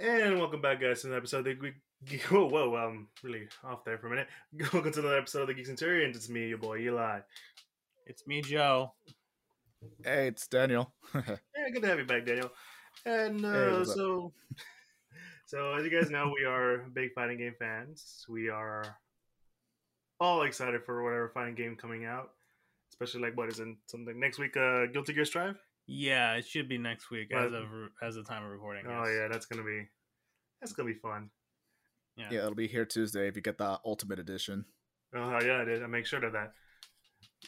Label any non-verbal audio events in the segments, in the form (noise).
And welcome back, guys, to another episode of the Geek. (laughs) Whoa, whoa, I'm really off there for a minute. (laughs) Welcome to another episode of the Geek Centurion. It's me, your boy Eli. It's me, Joe. Hey, it's Daniel. (laughs) Yeah, good to have you back, Daniel. And uh, Hey, so, so as you guys know, we are big fighting game fans. We are all excited for whatever fighting game coming out, especially like what is in something next week. Uh, Guilty Gear Strive. Yeah, it should be next week as But- of as the time of recording. Oh yes. yeah, that's gonna be that's gonna be fun. yeah. yeah, it'll be here Tuesday if you get the Ultimate Edition, Oh yeah, I did. I make sure of that.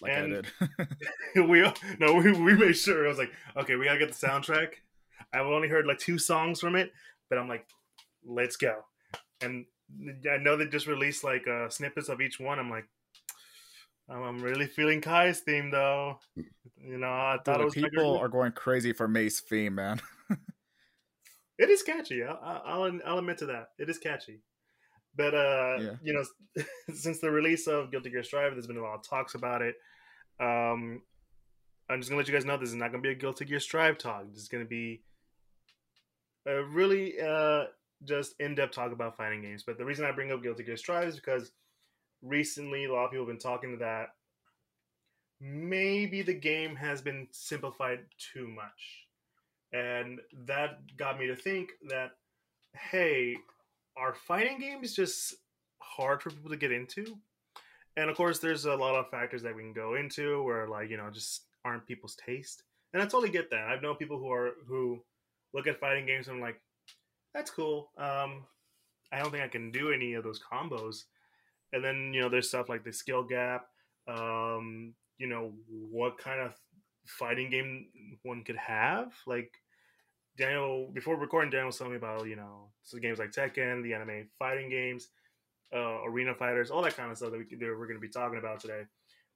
like And- I did. (laughs) (laughs) we no, we, we made sure. I was like, okay, we gotta get the soundtrack. I've only heard like two songs from it, but I'm like, let's go. And I know they just released like uh, snippets of each one. I'm like, I'm, I'm really feeling Ky's theme though. You know, I thought it Dude, people are going crazy for May's theme, man. (laughs) It is catchy. I'll, I'll I'll admit to that. It is catchy. But uh, Yeah. you know, (laughs) since the release of Guilty Gear Strive, there's been a lot of talks about it. Um, I'm just gonna let you guys know this is not gonna be a Guilty Gear Strive talk. This is gonna be a really uh just in-depth talk about fighting games. But the reason I bring up Guilty Gear Strive is because recently a lot of people have been talking to that maybe the game has been simplified too much. And that got me to think that, hey, are fighting games just hard for people to get into? And of course, there's a lot of factors that we can go into where, like, you know, just aren't people's taste. And I totally get that. I've known people who are who look at fighting games and I'm like, that's cool. Um, I don't think I can do any of those combos. And then you know, there's stuff like the skill gap. Um, you know, what kind of fighting game one could have. Like Daniel, before recording, Daniel was telling me about you know so games like Tekken, the anime fighting games, uh, arena fighters, all that kind of stuff that, we, that we're going to be talking about today.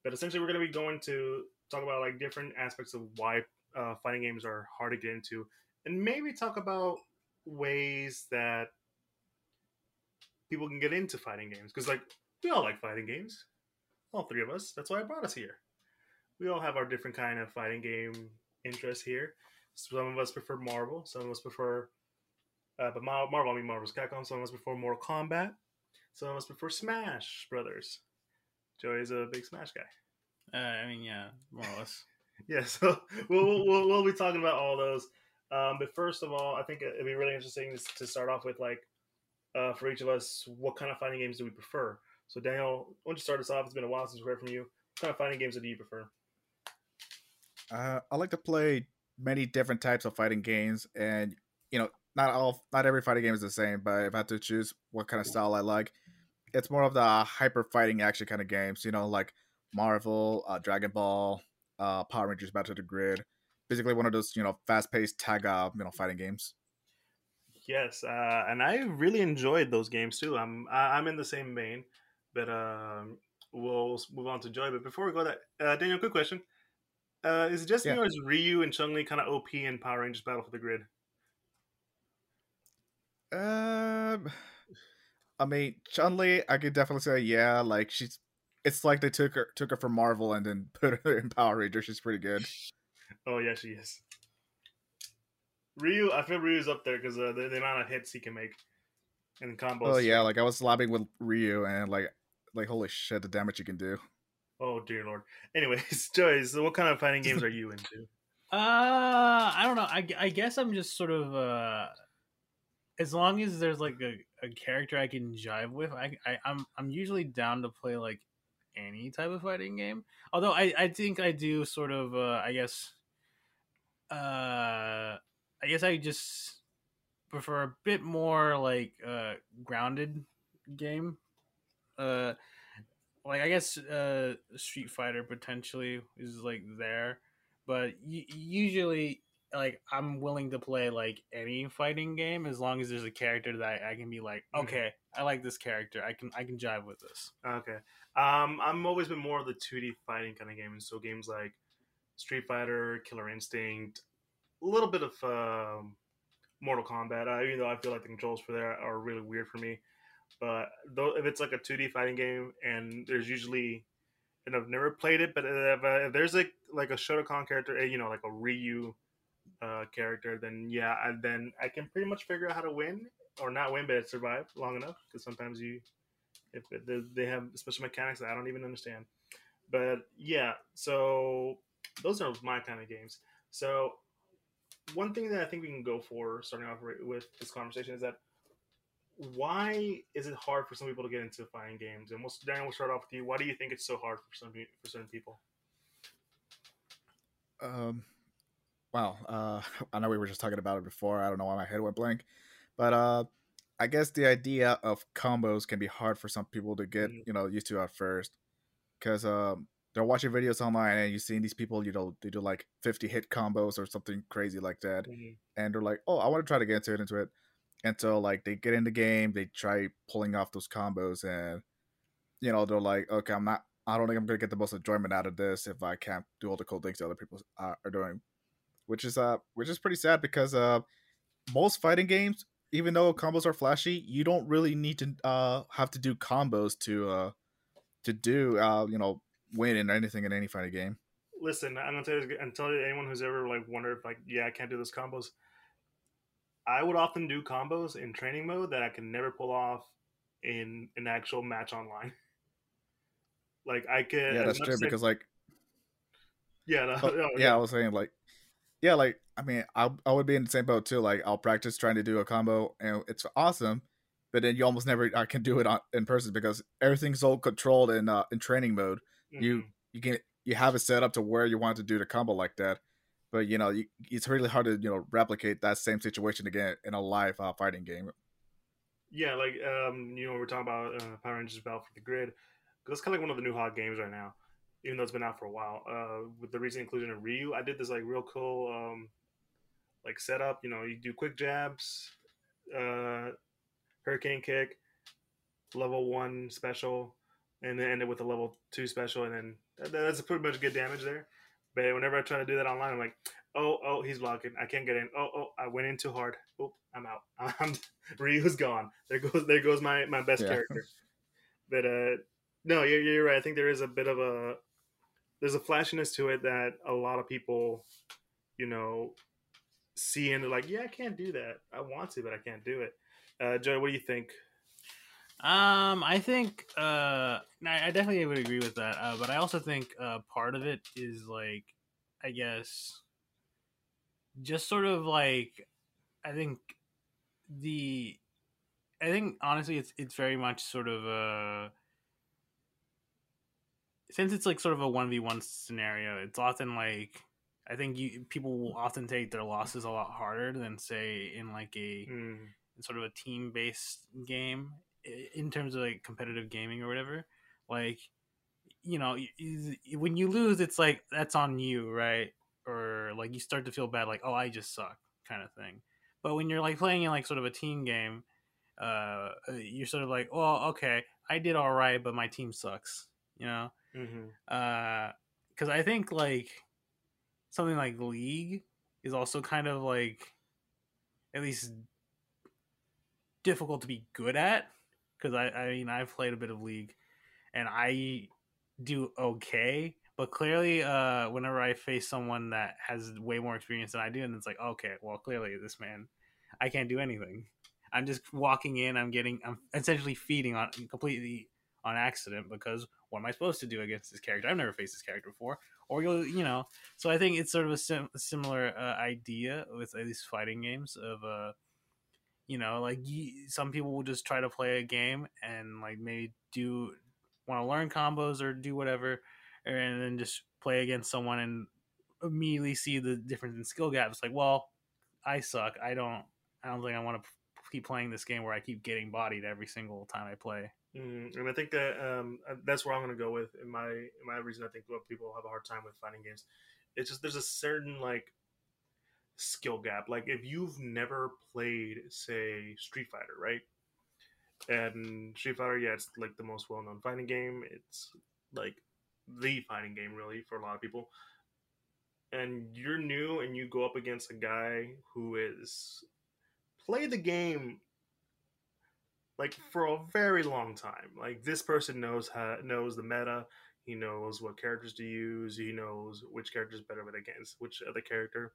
But essentially, we're going to be going to talk about like different aspects of why uh, fighting games are hard to get into, and maybe talk about ways that people can get into fighting games because like we all like fighting games. All three of us. That's why i brought us here. We all have our different kind of fighting game interests here. Some of us prefer marvel. Some of us prefer uh, but Mar- marvel i mean marvel's capcom. Some of us prefer mortal kombat. Some of us prefer smash brothers. Joey is a big smash guy. Uh, I mean, yeah, more or less. (laughs) yeah, so we'll, we'll, we'll, we'll be talking about all those. Um, but first of all, I think it'd be really interesting to start off with, like, uh, for each of us, what kind of fighting games do we prefer? So, Daniel, why don't you start us off? It's been a while since we heard from you. What kind of fighting games do you prefer? Uh, I like to play many different types of fighting games, and you know, not all, not every fighting game is the same. But if I had to choose what kind of style I like, it's more of the hyper fighting action kind of games. You know, like Marvel, uh, Dragon Ball, uh, Power Rangers Battle to the Grid. Basically, one of those you know fast paced tag uh, you know fighting games. Yes, uh, and I really enjoyed those games too. I'm I'm in the same vein, but um, we'll move on to Joey. But before we go, that uh, Daniel, quick question: uh, Is it just me or is Ryu and Chun Li kind of OP in Power Rangers Battle for the Grid? Um, I mean, Chun Li, I could definitely say, yeah, like she's. It's like they took her took her from Marvel and then (laughs) put her in Power Rangers. She's pretty good. (laughs) Oh yeah, she is. Ryu, I feel Ryu's up there because uh, the, the amount of hits he can make and combos. Oh yeah, like I was lobbing with Ryu and like like holy shit, the damage you can do. Oh dear lord. Anyways, (laughs) Joey, so what kind of fighting games are you into? (laughs) Uh, I don't know. I, I guess I'm just sort of uh, as long as there's like a, a character I can jive with, I, I I'm I'm usually down to play like any type of fighting game. Although I I think I do sort of uh, I guess uh I guess I just prefer a bit more like uh grounded game. Uh like I guess uh Street Fighter potentially is like there, but u- usually like I'm willing to play like any fighting game as long as there's a character that I can be like, Mhm. okay, I like this character. I can I can jive with this. Okay. Um, I'm always been more of the 2D fighting kind of games. So games like Street Fighter, Killer Instinct, a little bit of um, Mortal Kombat. Uh, even though I feel like the controls for that are really weird for me. But though, if it's like a 2D fighting game, and there's usually, and I've never played it, but if, uh, if there's like like a Shotokan character, eh, you know, like a Ryu uh, character, then yeah, I, then I can pretty much figure out how to win or not win, but survive long enough. Because sometimes you, if it, they- they have special mechanics that I don't even understand. But yeah, so those are my kind of games. So one thing that I think we can go for starting off with this conversation is that why is it hard for some people to get into fighting games? And we'll, Daniel, we'll start off with you. Why do you think it's so hard for some for certain people? Um, wow. Uh, (laughs) I know we were just talking about it before. I don't know why my head went blank, but uh, I guess the idea of combos can be hard for some people to get Mhm. you know used to at first, because um, they're watching videos online and you're seeing these people, you know, they do like 50 hit combos or something crazy like that, and they're like, oh, I want to try to get into it, into it. Until like they get in the game, they try pulling off those combos, and you know they're like, okay, I'm not. I don't think I'm gonna get the most enjoyment out of this if I can't do all the cool things that other people uh, are doing, which is uh, which is pretty sad because uh, most fighting games, even though combos are flashy, you don't really need to uh have to do combos to uh to do uh you know win in anything in any fighting game. Listen, I'm gonna tell you, tell you anyone who's ever like wondered like, yeah, I can't do those combos. I would often do combos in training mode that I can never pull off in an actual match online. (laughs) like I could, Yeah, that's true I- because like yeah, no, Oh, no, yeah, I was saying like, yeah, like I mean, I I would be in the same boat too. Like I'll practice trying to do a combo, and it's awesome, but then you almost never I can do it on, in person because everything's all controlled in uh, in training mode. You Mhm. you can you have it set up to where you want to do the combo like that, but you know you, it's really hard to you know replicate that same situation again in a live uh, fighting game. Yeah, like um, you know, we're talking about uh, Power Rangers Battle for the Grid. That's kind of like one of the new hot games right now, even though it's been out for a while. Uh, with the recent inclusion of Ryu, I did this like real cool um, like setup. You know, you do quick jabs, uh, hurricane kick, level one special, and then end it with a level two special, and then that, that's pretty much good damage there. But whenever I try to do that online, I'm like, oh, oh, he's blocking. I can't get in. Oh, oh, I went in too hard. Oh, I'm out. (laughs) I'm Ryu's gone. There goes there goes my my best Yeah. character. But uh, no, you're, you're right. I think there is a bit of a there's a flashiness to it that a lot of people, you know, see and they're like, yeah, I can't do that. I want to, but I can't do it. Uh, Joey, what do you think? Um, I think uh, I I definitely would agree with that. Uh, but I also think uh, part of it is like, I guess, just sort of like, I think the, I think honestly, it's it's very much sort of a. Since it's like sort of a one v one scenario, it's often like I think you people will often take their losses a lot harder than say in like a Mm, sort of a team based game in terms of like competitive gaming or whatever like you know when you lose it's like that's on you right? Or like you start to feel bad like oh i just suck kind of thing. But when you're like playing in like sort of a team game uh you're sort of like well okay i did all right but my team sucks you know? Mhm. uh because i think like something like league is also kind of like at least difficult to be good at because I, I mean i've played a bit of league and i do okay but clearly uh whenever i face someone that has way more experience than i do and it's like okay well clearly this man i can't do anything. I'm just walking in i'm getting i'm essentially feeding on completely on accident because what am i supposed to do against this character? I've never faced this character before. Or you'll you know so i think it's sort of a, sim- similar uh, idea with at least fighting games of uh you know like you, some people will just try to play a game and like maybe do want to learn combos or do whatever and then just play against someone and immediately see the difference in skill gaps. Like well i suck. I don't i don't think i want to keep playing this game where i keep getting bodied every single time i play. Mm, and I think that um, uh, that's where I'm going to go with in my in my reason. I think what people have a hard time with fighting games, it's just there's a certain like skill gap. Like if you've never played, say, Street Fighter, right? And Street Fighter, yeah, it's like the most well known fighting game. It's like the fighting game, really, for a lot of people. And you're new, and you go up against a guy who is played the game like for a very long time. Like this person knows how knows the meta. He knows what characters to use. He knows which character is better against which other character.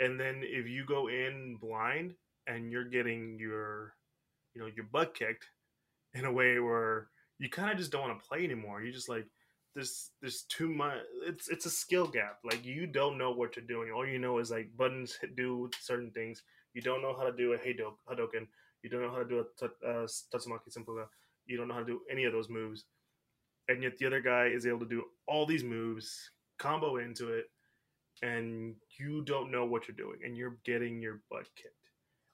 And then if you go in blind and you're getting your you know your butt kicked in a way where you kind of just don't want to play anymore. You just like there's there's too much it's it's a skill gap. Like you don't know what you're doing all you know is like buttons (laughs) do certain things. You don't know how to do a hadoken. You don't know how to do a uh, tatsumaki you don't know how to do any of those moves. And yet the other guy is able to do all these moves combo into it and you don't know what you're doing and you're getting your butt kicked.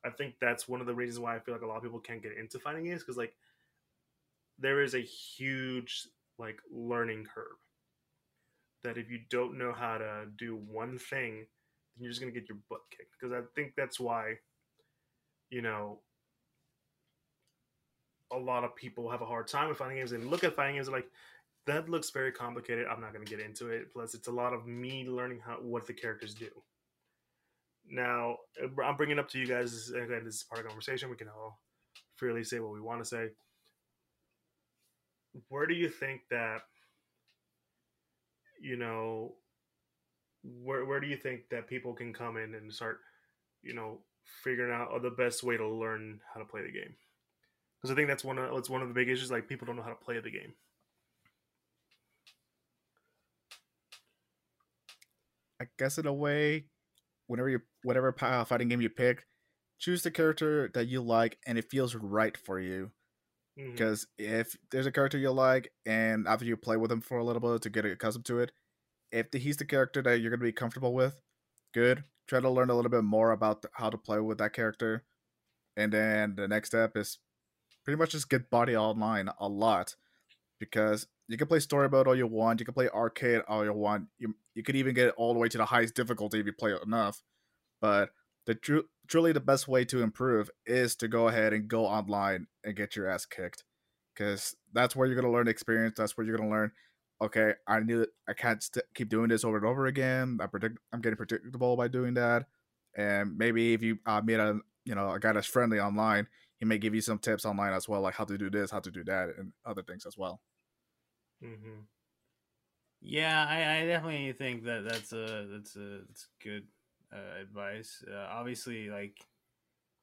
I think that's one of the reasons why i feel like a lot of people can't get into fighting games because like there is a huge like learning curve. That if you don't know how to do one thing then you're just to get your butt kicked. Because i think that's why you know a lot of people have a hard time with fighting games and look at fighting games and like that looks very complicated. I'm not going to get into it. Plus it's a lot of me learning how what the characters do. Now uh, i'm bringing up to you guys again this is part of conversation. We can all freely say what we want to say. Where do you think that you know where where do you think that people can come in and start you know figuring out oh, the best way to learn how to play the game? Because I think that's one of that's one of the big issues. Like people don't know how to play the game. I guess in a way, whenever you whatever fighting game you pick, choose the character that you like and it feels right for you. Because mm-hmm. if there's a character you like, and after you play with him for a little bit to get accustomed to it, if the, he's the character that you're gonna be comfortable with, good. Try to learn a little bit more about how to play with that character, and then the next step is pretty much just get body online a lot because you can play story mode all you want, you can play arcade all you want. You you could even get all the way to the highest difficulty if you play it enough. But the tr- truly the best way to improve is to go ahead and go online and get your ass kicked because that's where you're gonna learn experience. That's where you're gonna learn. Okay, I need. I can't st- keep doing this over and over again. I predict. I'm getting predictable by doing that. And maybe if you uh, meet a you know a guy that's friendly online, he may give you some tips online as well, like how to do this, how to do that, and other things as well. Mm-hmm. Yeah, I, I, definitely think that that's a that's a that's good uh, advice. Uh, obviously, like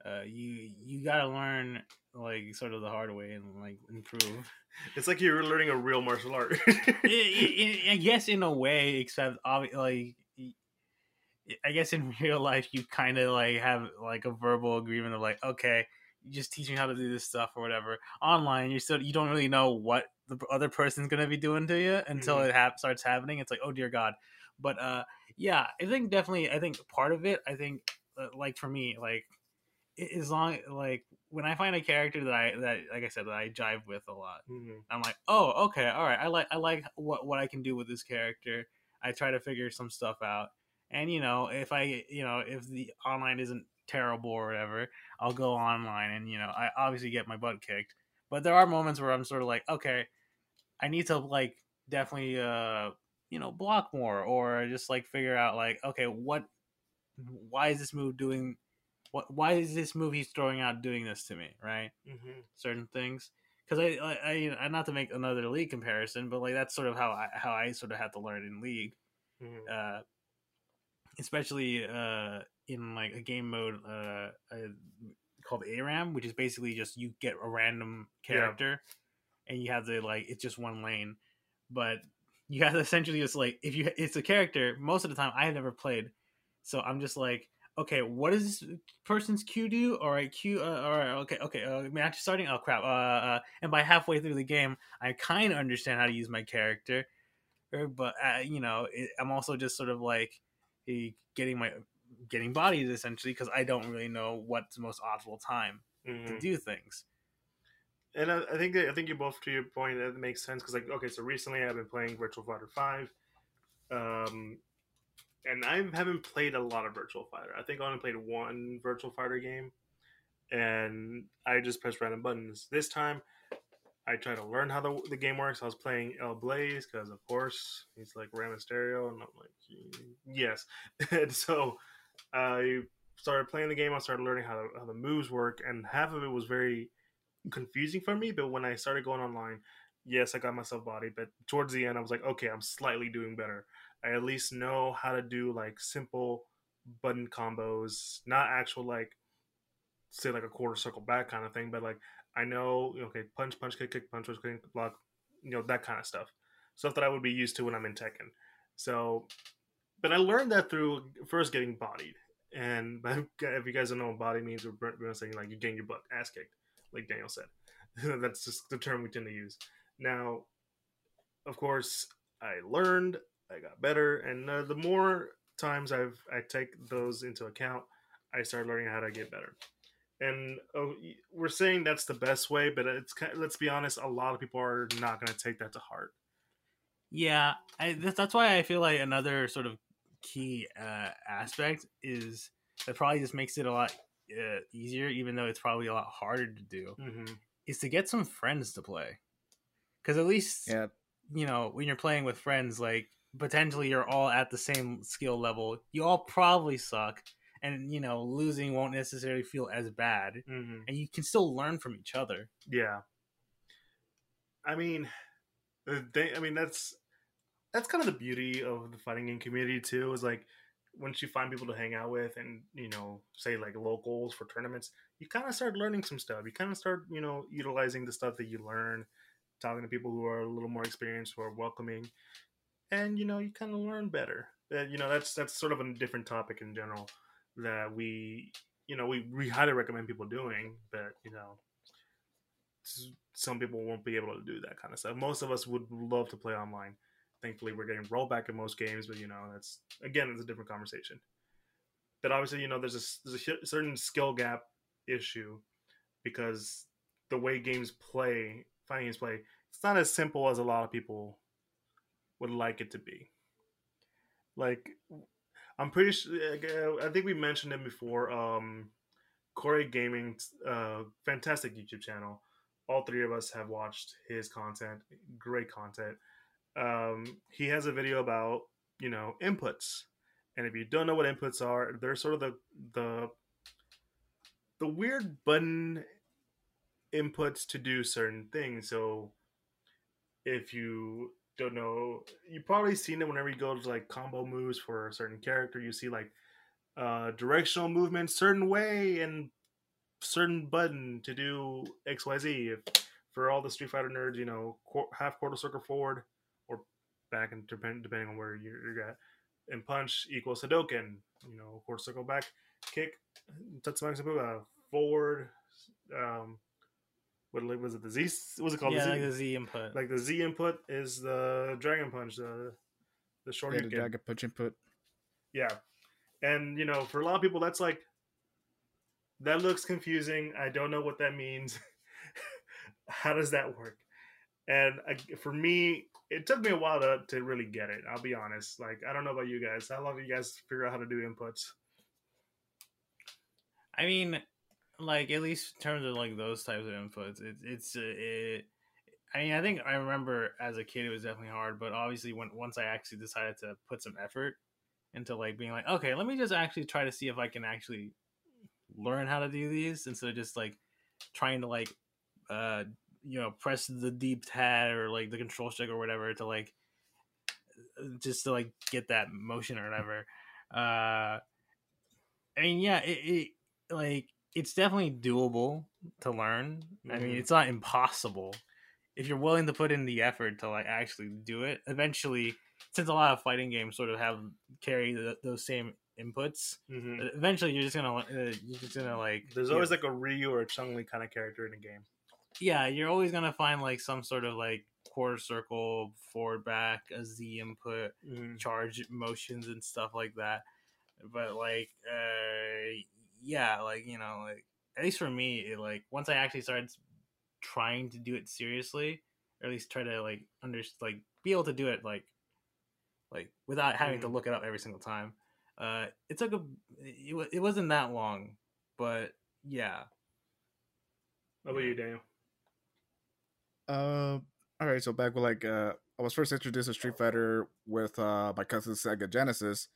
uh, you you got to learn like sort of the hard way and like improve. (laughs) It's like you're learning a real martial art. (laughs) (laughs) I guess in a way, except like I guess in real life you kind of like have like a verbal agreement of like okay you just teach me how to do this stuff or whatever. Online, you still you don't really know what the other person's gonna be doing to you until mm-hmm. it ha- starts happening. It's like, oh dear God. But uh, yeah, I think definitely. I think part of it. I think uh, like for me, like as long like when I find a character that I that like I said that I jive with a lot, mm-hmm. I'm like, oh okay, all right. I like I like what what I can do with this character. I try to figure some stuff out, and you know if I you know if the online isn't terrible or whatever, I'll go online and you know I obviously get my butt kicked. But there are moments where I'm sort of like, okay, I need to like definitely uh you know block more or just like figure out like okay what why is this move doing what why is this move he's throwing out doing this to me right mm-hmm. certain things because I, I I not to make another league comparison but like that's sort of how I how I sort of had to learn in league mm-hmm. uh especially uh in like a game mode uh, uh, called ARAM, which is basically just you get a random character yeah. and you have to like it's just one lane, but you have to essentially just like if you it's a character. Most of the time, I have never played, so I'm just like. Okay, what does this person's Q do? All right, Q. Uh, all right, okay, okay. Uh, I'm actually starting. Oh crap! Uh, uh, and by halfway through the game, I kind of understand how to use my character, er, but uh, you know, it, I'm also just sort of like getting my getting bodies essentially because I don't really know what's the most optimal time mm-hmm. to do things. And I, I, think I think you both to your point that makes sense because like okay, so recently I've been playing Virtua Fighter Five, um, and I haven't played a lot of Virtua Fighter. I think I only played one Virtua Fighter game, and I just pressed random buttons. This time, I tried to learn how the, the game works. I was playing El Blaze because, of course, he's like Rey Mysterio, and I'm like, yes. (laughs) and so I started playing the game. I started learning how, how the moves work, and half of it was very confusing for me. But when I started going online, yes, I got myself body. But towards the end, I was like, okay, I'm slightly doing better. I at least know how to do like simple button combos, not actual like say like a quarter circle back kind of thing, but like I know okay, punch, punch, kick, kick, punch, punch, kick, block, you know that kind of stuff, stuff that I would be used to when I'm in Tekken. So, but I learned that through first getting bodied, and (laughs) if you guys don't know what body means, we're saying like you getting your butt ass kicked, like Daniel said. (laughs) That's just the term we tend to use. Now, of course, I learned, I got better, and uh, the more times I've I take those into account, I start learning how to get better. And uh, we're saying that's the best way, but it's kind of, let's be honest, a lot of people are not going to take that to heart. Yeah, I, that's why I feel like another sort of key uh, aspect is that probably just makes it a lot uh, easier, even though it's probably a lot harder to do, mm-hmm. is to get some friends to play. Because at least, yeah. you know, when you're playing with friends, like potentially you're all at the same skill level. You all probably suck, and you know, losing won't necessarily feel as bad, mm-hmm. and you can still learn from each other. Yeah. I mean, they, I mean that's that's kind of the beauty of the fighting game community too. Is like once you find people to hang out with and you know say like locals for tournaments you kind of start learning some stuff. You kind of start you know utilizing the stuff that you learn talking to people who are a little more experienced who are welcoming and you know you kind of learn better. Uh, you know that's that's sort of a different topic in general that we you know we, we highly recommend people doing but you know some people won't be able to do that kind of stuff. Most of us would love to play online thankfully we're getting rollback in most games but you know that's again it's a different conversation. But obviously you know there's a, there's a certain skill gap issue because the way games play fighting games play it's not as simple as a lot of people would like it to be. Like i'm pretty sure i think we mentioned it before um Core-A Gaming uh fantastic youtube channel. All three of us have watched his content great content um, he has a video about you know inputs, and if you don't know what inputs are, they're sort of the the the weird button inputs to do certain things. So if you don't know, you've probably seen it whenever you go to like combo moves for a certain character. You see like uh, directional movement certain way and certain button to do X Y Z. If for all the Street Fighter nerds, you know, half quarter circle forward, back and depend, depending on where you're, you're at. And punch equals Hadoken. You know, of course, circle back, kick, Tatsumaki Senpukyaku, forward. Um, what was it? The Z? What was it called? Yeah, the Z, like the Z input. Like the Z input is the dragon punch, the the short yeah, the dragon punch input. Yeah, and you know, for a lot of people, that's like that looks confusing. I don't know what that means. (laughs) How does that work? And I, for me, it took me a while to, to really get it. I'll be honest. Like, I don't know about you guys. How long do you guys figure out how to do inputs? I mean, like at least in terms of like those types of inputs, it, it's uh, it. I mean, I think I remember as a kid it was definitely hard, but obviously when once I actually decided to put some effort into like being like, okay, let me just actually try to see if I can actually learn how to do these instead of just like trying to like uh you know press the D-pad or like the control stick or whatever to like just to like get that motion or whatever uh i mean yeah it, it like it's definitely doable to learn mm-hmm. i mean mm-hmm. it's not impossible if you're willing to put in the effort to like actually do it eventually since a lot of fighting games sort of have carry the, those same inputs mm-hmm. eventually you're just gonna uh, you're just gonna like there's always know, like a ryu or a chun-li kind of character in a game yeah, you're always gonna find like some sort of like quarter circle, forward back, a Z input, mm. charge motions and stuff like that. But like, uh, yeah, like you know, like at least for me, it, like once I actually started trying to do it seriously, or at least try to like under like be able to do it like like without having mm. to look it up every single time. Uh, it took a it, it wasn't that long, but yeah. What about you, Daniel? Uh, all right. So back with like, uh, I was first introduced to Street Fighter with uh my cousin's Sega Genesis,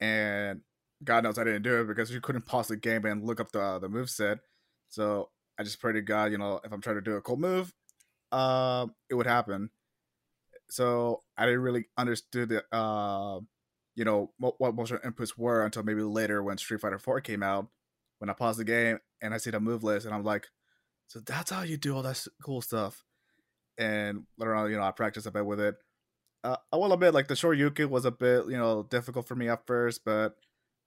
and God knows I didn't do it because you couldn't pause the game and look up the uh, the move set. So I just prayed to God, you know, if I'm trying to do a cool move, uh, it would happen. So I didn't really understood the uh you know mo- what motion inputs were until maybe later when Street Fighter 4 came out. When I paused the game and I see the move list, and I'm like, so that's how you do all that cool stuff. And later on, you know, I practiced a bit with it. Uh, I will admit, like the Shoryuken was a bit, you know, difficult for me at first, but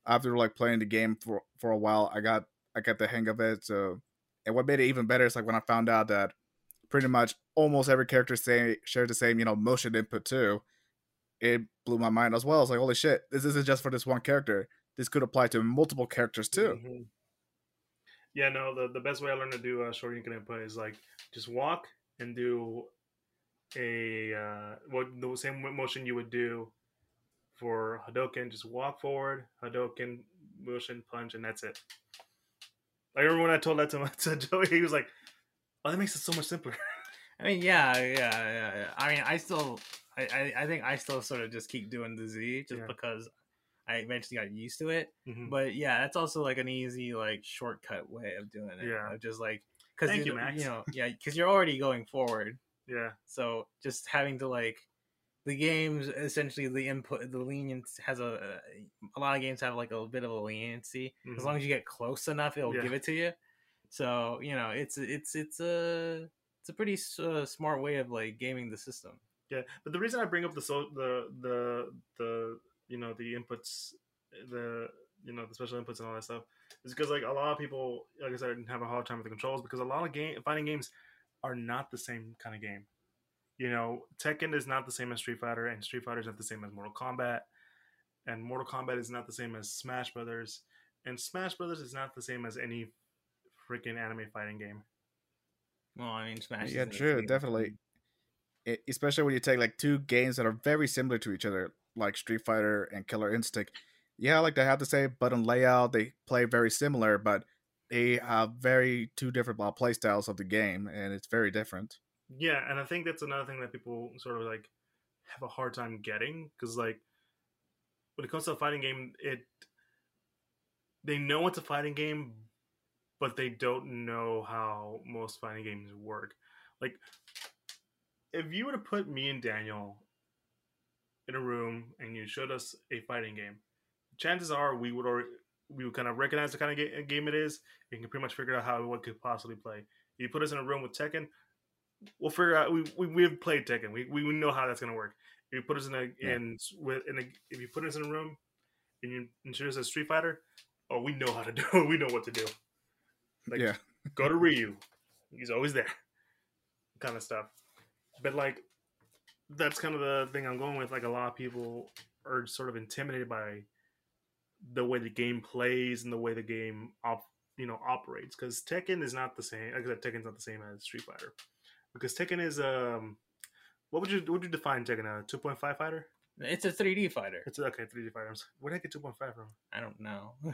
after like playing the game for for a while, I got I got the hang of it. So, and what made it even better is like when I found out that pretty much almost every character say shared the same, you know, motion input too. It blew my mind as well. It's like, holy shit, this isn't just for this one character. This could apply to multiple characters too. Mhm. Yeah, no, the, the best way I learned to do uh, Shoryuken input is like just walk and do a uh, what the same motion you would do for Hadoken. Just walk forward, Hadoken, motion, punch, and that's it. I remember when I told that to, my, (laughs) to Joey, he was like, "Oh, that makes it so much simpler." (laughs) I mean, yeah, yeah, yeah, yeah. I mean, I still, I, I, I think I still sort of just keep doing the Z just Yeah. because I eventually got used to it. Mhm. But yeah, that's also like an easy like shortcut way of doing it. Yeah. of just like because Thank you, you, Max. you know, yeah, because you're already going forward. Yeah, So just having to like the games essentially the input the lenience has a a lot of games have like a bit of a leniency as Mhm. long as you get close enough it'll Yeah. give it to you so you know it's it's it's a it's a pretty uh, smart way of like gaming the system yeah. But the reason I bring up the so the the the you know the inputs, the you know the special inputs and all that stuff is because like a lot of people, like I said, have a hard time with the controls because a lot of game fighting games are not the same kind of game. You know, Tekken is not the same as Street Fighter, and Street Fighter is not the same as Mortal Kombat, and Mortal Kombat is not the same as Smash Brothers, and Smash Brothers is not the same as any freaking anime fighting game. well i mean smash Yeah, true, definitely. E- especially when you take like two games that are very similar to each other, like Street Fighter and Killer Instinct. Yeah, like I have the same button layout, they play very similar, but they have very two different play styles of the game, and it's very different. Yeah, and I think that's another thing that people sort of like have a hard time getting because like when it comes to a fighting game, it they know it's a fighting game, but they don't know how most fighting games work. Like if you were to put me and Daniel in a room and you showed us a fighting game, chances are we would already we would kind of recognize the kind of ga- game it is. and can pretty much figure out how what could possibly play. If you put us in a room with Tekken, we'll figure out. We we we've played Tekken. We we know how that's gonna work. If you put us in a Yeah. in with in a if you put us in a room and you introduce a Street Fighter, oh we know how to (laughs) do. it. We know what to do. Like, yeah, Go to Ryu. He's always there. Kind of stuff. But like that's kind of the thing I'm going with. Like a lot of people are sort of intimidated by the way the game plays and the way the game op you know operates because Tekken is not the same. Like I said, Tekken's not the same as Street Fighter because Tekken is um. What would you what would you define Tekken a two point five fighter? it's a 3d fighter It's okay, three D fighter. Where did I get two point five from? i don't know (laughs)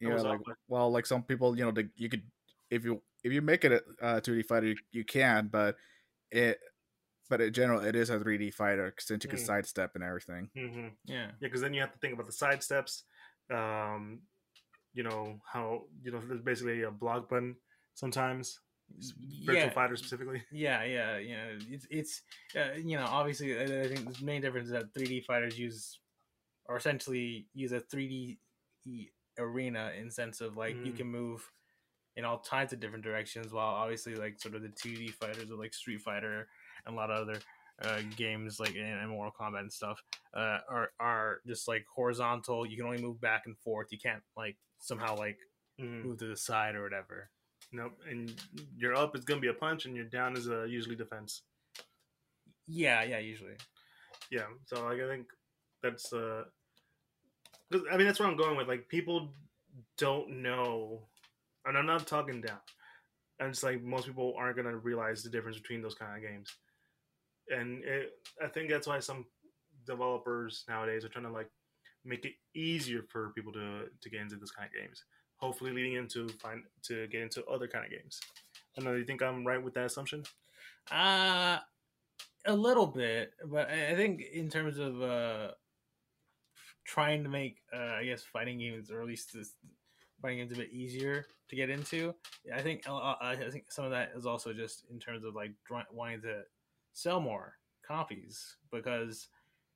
yeah. Like, well, like some people, you know, they, you could if you if you make it a uh, 2D fighter, you, you can, but it, but in general, it is a 3D fighter since you can Mm. sidestep and everything. Mm-hmm. yeah Yeah, because then you have to think about the side steps. Um, you know how you know there's basically a block button sometimes. Virtua yeah Fighter specifically. (laughs) Yeah, yeah, you know, it's it's uh, you know obviously I I think the main difference is that 3D fighters use or essentially use a 3d arena in sense of like you Mm. can move in all kinds of different directions, while obviously like sort of the 2D fighters of like Street Fighter and a lot of other uh, games like in, in Mortal Kombat and stuff uh, are are just like horizontal. You can only move back and forth. You can't like somehow like Mm. move to the side or whatever. Nope. And you're up is gonna be a punch, and you're down is a usually defense. Yeah, yeah, usually. Yeah. So like I think that's uh, I mean that's where I'm going with. Like people don't know, and I'm not talking down. And it's like most people aren't gonna realize the difference between those kind of games. And it, I think that's why some developers nowadays are trying to like make it easier for people to to get into this kind of games. Hopefully, leading into find to get into other kind of games. I know you think I'm right with that assumption. Uh a little bit, but I think in terms of uh trying to make uh I guess fighting games or at least this fighting games a bit easier to get into, I think I think some of that is also just in terms of like wanting to sell more copies because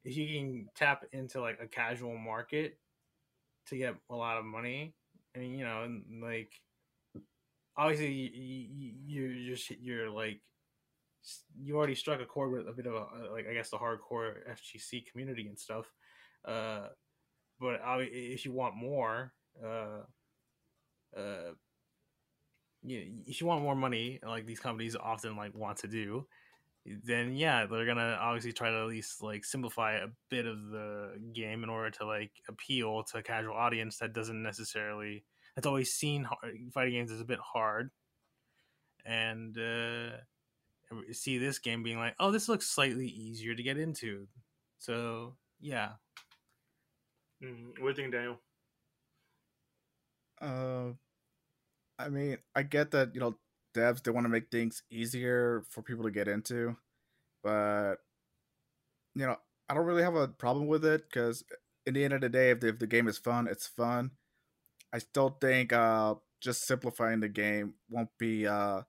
if you can tap into like a casual market to get a lot of money, I mean, you know, and like obviously you, you, you're just you're like you already struck a chord with a bit of a like I guess the hardcore FGC community and stuff. Uh, but if you want more, uh, uh, you, if you want more money, like these companies often like want to do, then yeah, they're gonna obviously try to at least like simplify a bit of the game in order to like appeal to a casual audience that doesn't necessarily that's always seen fighting games as a bit hard, and uh, see this game being like, oh, this looks slightly easier to get into. So yeah. Mm, what do you think, Daniel? Uh, I mean, I get that you know devs they want to make things easier for people to get into, but you know I don't really have a problem with it because in the end of the day, if the, if the game is fun, it's fun. I still think uh, just simplifying the game won't be uh,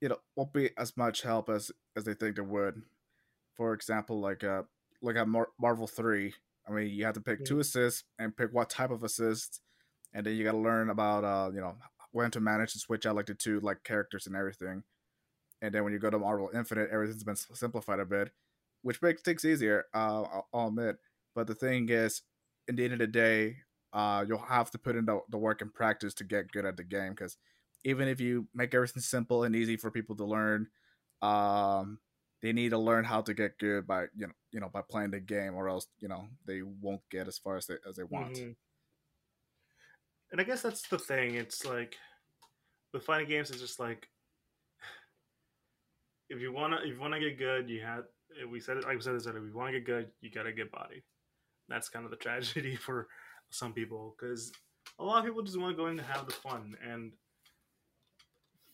you know won't be as much help as as they think it would. For example, like uh, like at Mar- Marvel Three, I mean, you have to pick two assists and pick what type of assist, and then you got to learn about uh, you know when to manage to switch out like the two like characters and everything. And then when you go to Marvel Infinite, everything's been simplified a bit, which makes things easier. Uh, I'll, I'll admit. But the thing is, in the end of the day, uh, you'll have to put in the, the work and practice to get good at the game because even if you make everything simple and easy for people to learn, um, they need to learn how to get good by you know you know by playing the game, or else you know they won't get as far as they as they want. Mm-hmm. And I guess that's the thing. It's like with fighting games, it's just like (sighs) if you wanna if you wanna get good, you have we said it like we said this earlier. If you want to get good, you gotta get body. That's kind of the (laughs) tragedy for some people because a lot of people just want to go in and have the fun and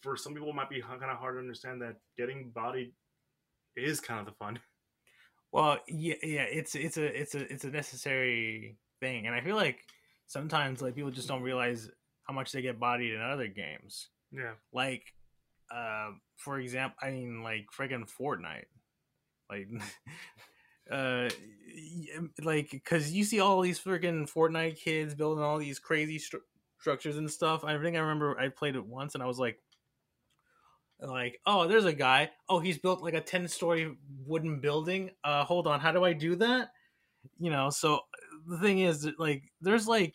for some people, it might be kind of hard to understand that getting bodied is kind of the fun. (laughs) Well, yeah, yeah, it's it's a it's a it's a necessary thing, and I feel like sometimes like people just don't realize how much they get bodied in other games. Yeah, like uh, for example, I mean, like friggin' Fortnite, like. (laughs) uh like because you see all these freaking fortnite kids building all these crazy stru- structures and stuff. I think i remember i played it once and i was like like oh there's a guy. Oh he's built like a 10 story wooden building. Uh hold on. How do i do that? You know so the thing is like there's like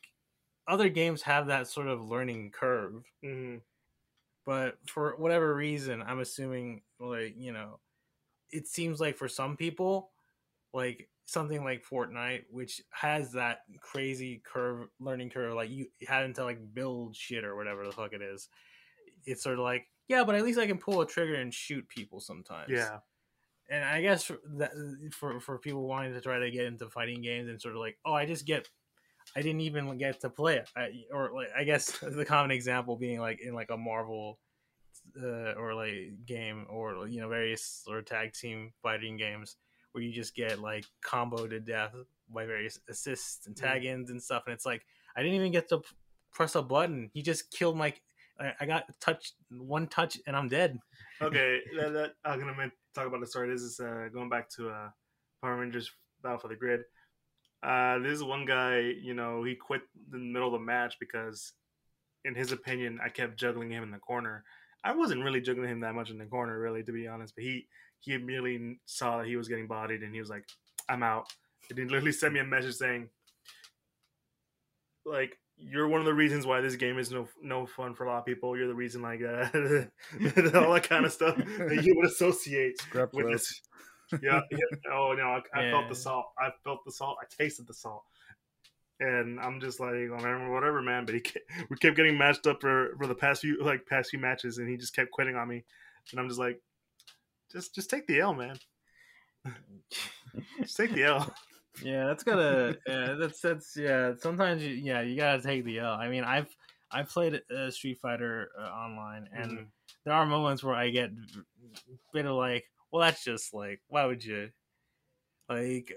other games have that sort of learning curve mm-hmm. but for whatever reason i'm assuming like you know it seems like for some people like something like fortnite which has that crazy curve learning curve like you having to like build shit or whatever the fuck it is it's sort of like yeah, but at least I can pull a trigger and shoot people sometimes. Yeah. And I guess for that for for people wanting to try to get into fighting games and sort of like, oh, I just get, I didn't even get to play it, I, or like I guess (laughs) the common example being like in like a Marvel uh, or like game or you know various or tag team fighting games where you just get like combo to death by various assists and mm. tag ins and stuff, and it's like I didn't even get to press a button. He just killed my I, got touched one touch and I'm dead. okay, (laughs) that, that, I'm gonna talk about the story. This is uh, going back to uh, Power Rangers Battle for the Grid. Uh, this is one guy, you know, he quit in the middle of the match because, in his opinion, I kept juggling him in the corner. I wasn't really juggling him that much in the corner, really, to be honest. But he he immediately saw that he was getting bodied, and he was like, "I'm out." And he literally sent me a message saying, "Like, you're one of the reasons why this game is no no fun for a lot of people. You're the reason, like uh, (laughs) (laughs) all that kind of stuff that you would associate Scrap with this. Yeah, yeah, Oh no, I, I yeah. felt the salt. I felt the salt. I tasted the salt, and I'm just like, oh, whatever, man. But he kept, we kept getting matched up for for the past few like past few matches, and he just kept quitting on me, and I'm just like, just just take the L, man. (laughs) just take the L. Yeah, that's gotta. yeah, that's that's yeah. Sometimes you, yeah, you gotta take the L. I mean, I've I've played uh, Street Fighter uh, online, and mm-hmm. there are moments where I get a bit of like, well, that's just like, why would you? Like,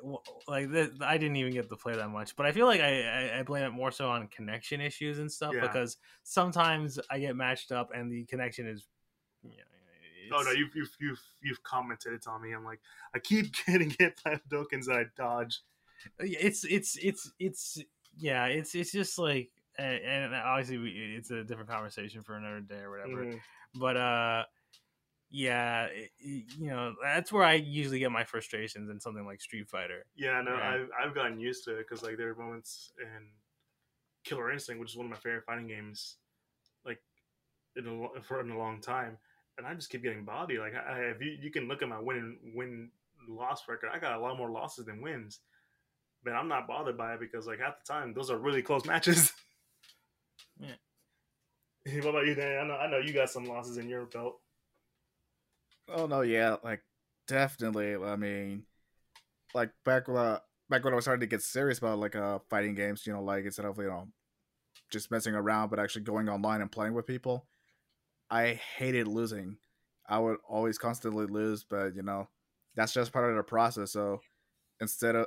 like th- I didn't even get to play that much, but I feel like I, I, I blame it more so on connection issues and stuff yeah. because sometimes I get matched up and the connection is, you know, Oh no, you've you've you've you've commented it on me. I'm like, I keep (laughs) getting hit by Hadokens that I dodge. It's it's it's it's yeah it's it's just like and obviously we, it's a different conversation for another day or whatever Mhm. but uh yeah it- you know that's where i usually get my frustrations in something like street fighter Yeah, no, Yeah. I've I've gotten used to it because like there are moments in Killer Instinct, which is one of my favorite fighting games, like in a, for in a long time, and I just keep getting body. Like I, I- if you, you can look at my win win loss record, I got a lot more losses than wins, but I'm not bothered by it because like half the time those are really close matches. (laughs) Yeah. (laughs) what about you, Danny? I know I know you got some losses in your belt. Oh no, yeah, like definitely. I mean, like back when uh, back when I was starting to get serious about like uh fighting games, you know, like instead of you know just messing around, but actually going online and playing with people, I hated losing. I would always constantly lose, but you know, that's just part of the process. So instead of,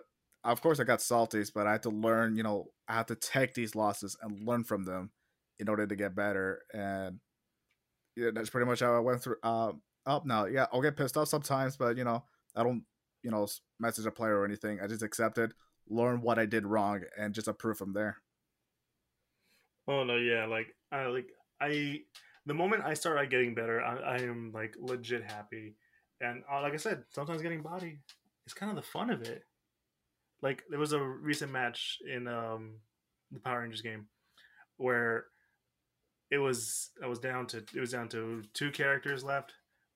of course, I got salties, but I had to learn. You know, I had to take these losses and learn from them in order to get better. And yeah, that's pretty much how I went through. Uh, up now. Yeah, I'll get pissed off sometimes, but you know, I don't, you know, message a player or anything. I just accept it, learn what I did wrong, and just improve from there. Oh no, yeah, like I like I the moment I start like, getting better, I, I am like legit happy, and uh, like I said, sometimes getting body is kind of the fun of it. Like there was a recent match in um the Power Rangers game where it was I was down to it was down to two characters left,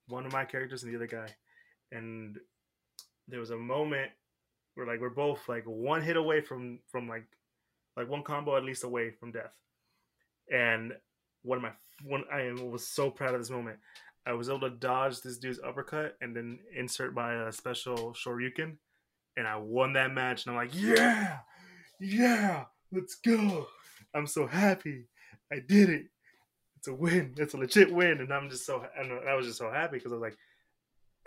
one of my characters and the other guy, and there was a moment where like we're both like one hit away from from like like one combo at least away from death. And one of my one I was so proud of this moment. I was able to dodge this dude's uppercut and then insert my uh, special Shoryuken, and I won that match. And I'm like, yeah, yeah, let's go. I'm so happy. I did it. It's a win. It's a legit win, and I'm just so and I was just so happy because I was like,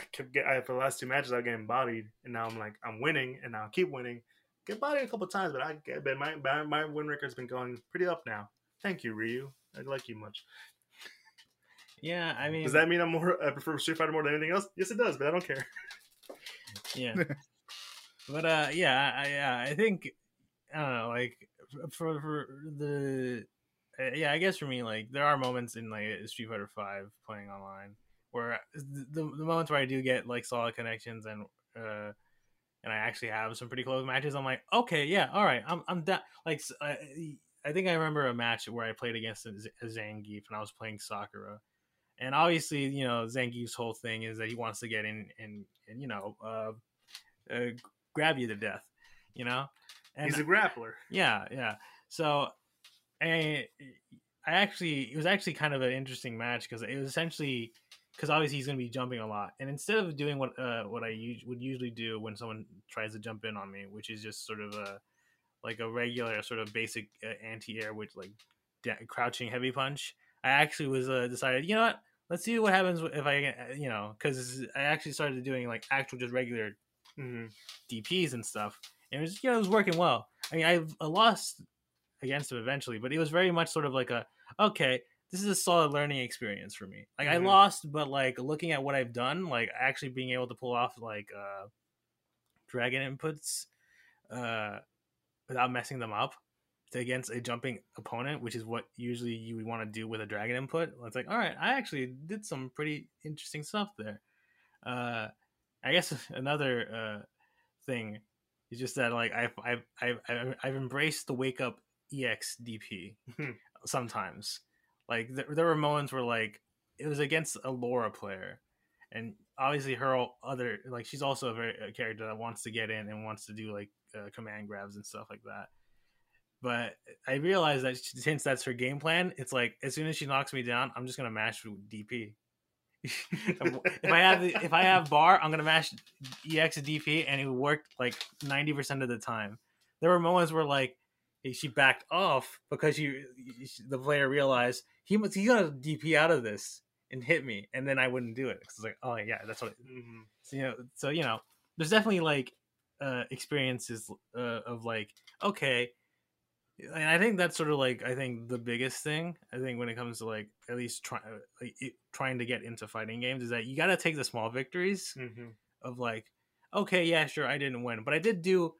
I kept get I, for the last two matches I was getting bodied, and now I'm like I'm winning, and now I keep winning. Get bodied a couple times, but I get but my my my win record's been going pretty up now. Thank you, Ryu. I like you much. yeah i mean Does that mean I'm more? I prefer Street Fighter more than anything else? Yes, it does, but I don't care. yeah (laughs) but uh yeah i yeah i think i don't know like for for the uh, yeah i guess for me like there are moments in like street fighter 5 playing online where the, the, the moments where i do get like solid connections and uh and i actually have some pretty close matches i'm like okay yeah all right i'm i'm done like I think i remember a match where i played against a zangief and i was playing sakura. And obviously, you know, Zangief's whole thing is that he wants to get in and, and you know, uh, uh, grab you to death, you know. And He's a grappler. yeah, yeah. So, I, I actually, it was actually kind of an interesting match because it was essentially because obviously he's going to be jumping a lot, and instead of doing what uh, what I us- would usually do when someone tries to jump in on me, which is just sort of a like a regular sort of basic uh, anti-air with like da- crouching heavy punch, I actually was uh, decided, you know what? Let's see what happens if I, uh, you know, because I actually started doing like actual just regular hmm DPs and stuff. And it was, you know, it was working well. I mean, I, I lost against him eventually, but it was very much sort of like a, okay, this is a solid learning experience for me. Like I Mhm. lost, but like looking at what I've done, like actually being able to pull off like uh dragon inputs uh without messing them up against a jumping opponent, which is what usually you would want to do with a dragon input. It's like, all right, I actually did some pretty interesting stuff there. Uh, I guess (laughs) another uh, thing is just that like I've I've I've, I've, I've embraced the wake up ex DP Mhm. sometimes. Like there, there were moments where like it was against a Laura player, and obviously her other like she's also a very a character that wants to get in and wants to do like uh, command grabs and stuff like that. But I realized that she- since that's her game plan, it's like as soon as she knocks me down, I'm just gonna mash with DP. (laughs) if I have the, if I have bar, I'm gonna mash EX DP, and it worked like ninety percent of the time. There were moments where like she backed off because you the player realized he must he got a DP out of this and hit me, and then I wouldn't do it because it's like oh yeah that's what it, hmm so, you know so you know there's definitely like uh experiences uh, of like okay and I think that's sort of like I think the biggest thing. I think when it comes to like at least try, like, trying to get into fighting games is that you got to take the small victories hmm of like, okay, yeah, sure, I didn't win, but I did do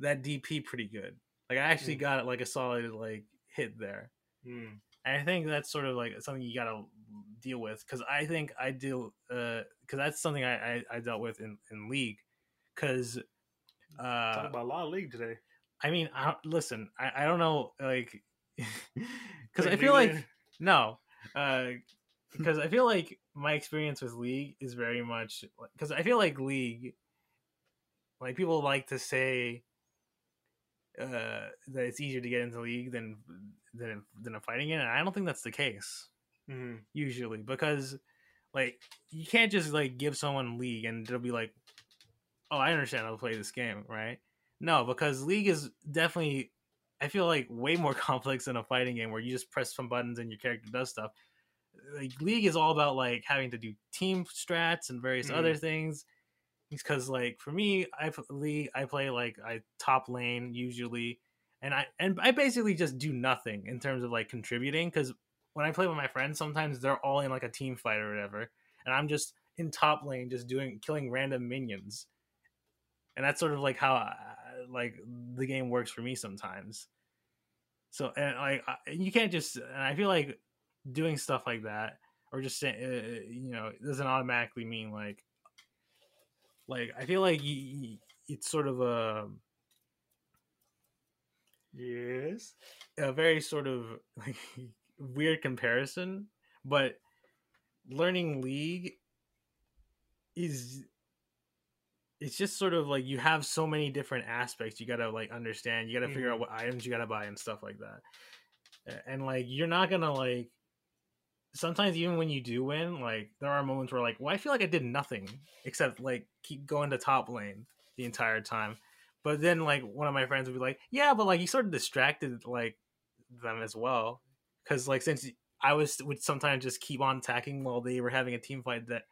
that DP pretty good. Like I actually Mm. got like a solid like hit there. Mm. And I think that's sort of like something you got to deal with because I think I deal because that's something I, I I dealt with in in league because uh Talk about a lot of league today. I mean, I listen, I, I don't know, like, (laughs) because I feel like League? no, because I feel like my experience with League is very much because I feel like League, like people like to say uh, that it's easier to get into League than than than a fighting game, and I don't think that's the case Mhm. usually because like you can't just like give someone league and they'll be like oh i understand how to play this game right no because league is definitely i feel like way more (laughs) complex than a fighting game where you just press some buttons and your character does stuff. Like league is all about like having to do team strats and various Mhm. other things. Because like for me i league i play like i top lane usually and i and i basically just do nothing in terms of like contributing because when I play with my friends, sometimes they're all in like a team fight or whatever, and I'm just in top lane, just doing killing random minions, and that's sort of like how I, like the game works for me sometimes. So and like I- you can't just, and I feel like doing stuff like that or just saying, uh, you know, doesn't automatically mean like, like I feel like y y- it's sort of a Yes. a very sort of like (laughs) weird comparison, but learning League is it's just sort of like you have so many different aspects you gotta like understand. You gotta figure out Mhm. what items you gotta buy and stuff like that. And like you're not gonna like sometimes even when you do win, like there are moments where like, well, I feel like I did nothing except like keep going to top lane the entire time. But then like one of my friends would be like, yeah, but like you sort of distracted like them as well, because like since I was would sometimes just keep on attacking while they were having a team fight that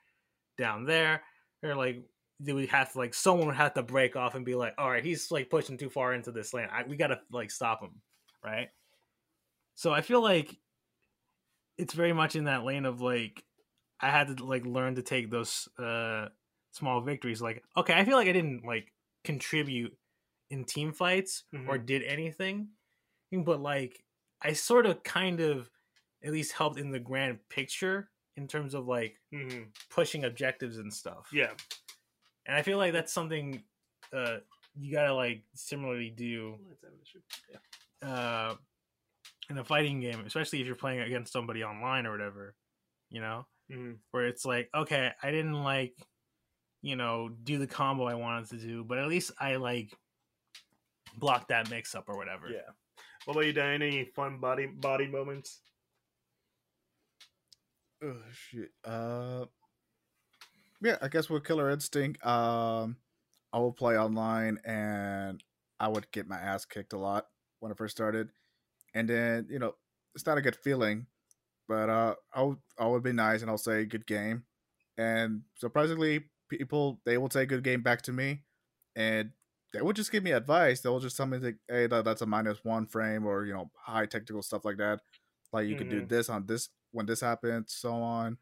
down there, or like they would have to like someone would have to break off and be like, all right, he's like pushing too far into this lane. I, we gotta like stop him, right? So I feel like it's very much in that lane of like I had to like learn to take those uh small victories. Like, okay, I feel like I didn't like contribute in team fights or did anything, but like I sort of kind of at least helped in the grand picture in terms of like hmm pushing objectives and stuff. Yeah. And I feel like that's something uh you gotta like similarly do Let's have an issue. Yeah. uh in a fighting game, especially if you're playing against somebody online or whatever, you know? hmm Where it's like, okay, I didn't like, you know, do the combo I wanted to do, but at least I like blocked that mix up or whatever. Yeah. What about you, Dan? Any fun body body moments? Oh shit. Uh, yeah, I guess with Killer Instinct, um, I will play online and I would get my ass kicked a lot when I first started, and then you know it's not a good feeling, but uh, I would I would be nice and I'll say good game, and surprisingly, people they will say good game back to me, and they would just give me advice. They'll just tell me like, hey, that, that's a minus one frame or you know high technical stuff like that. Like you could do Mhm. this on this when this happens, so on.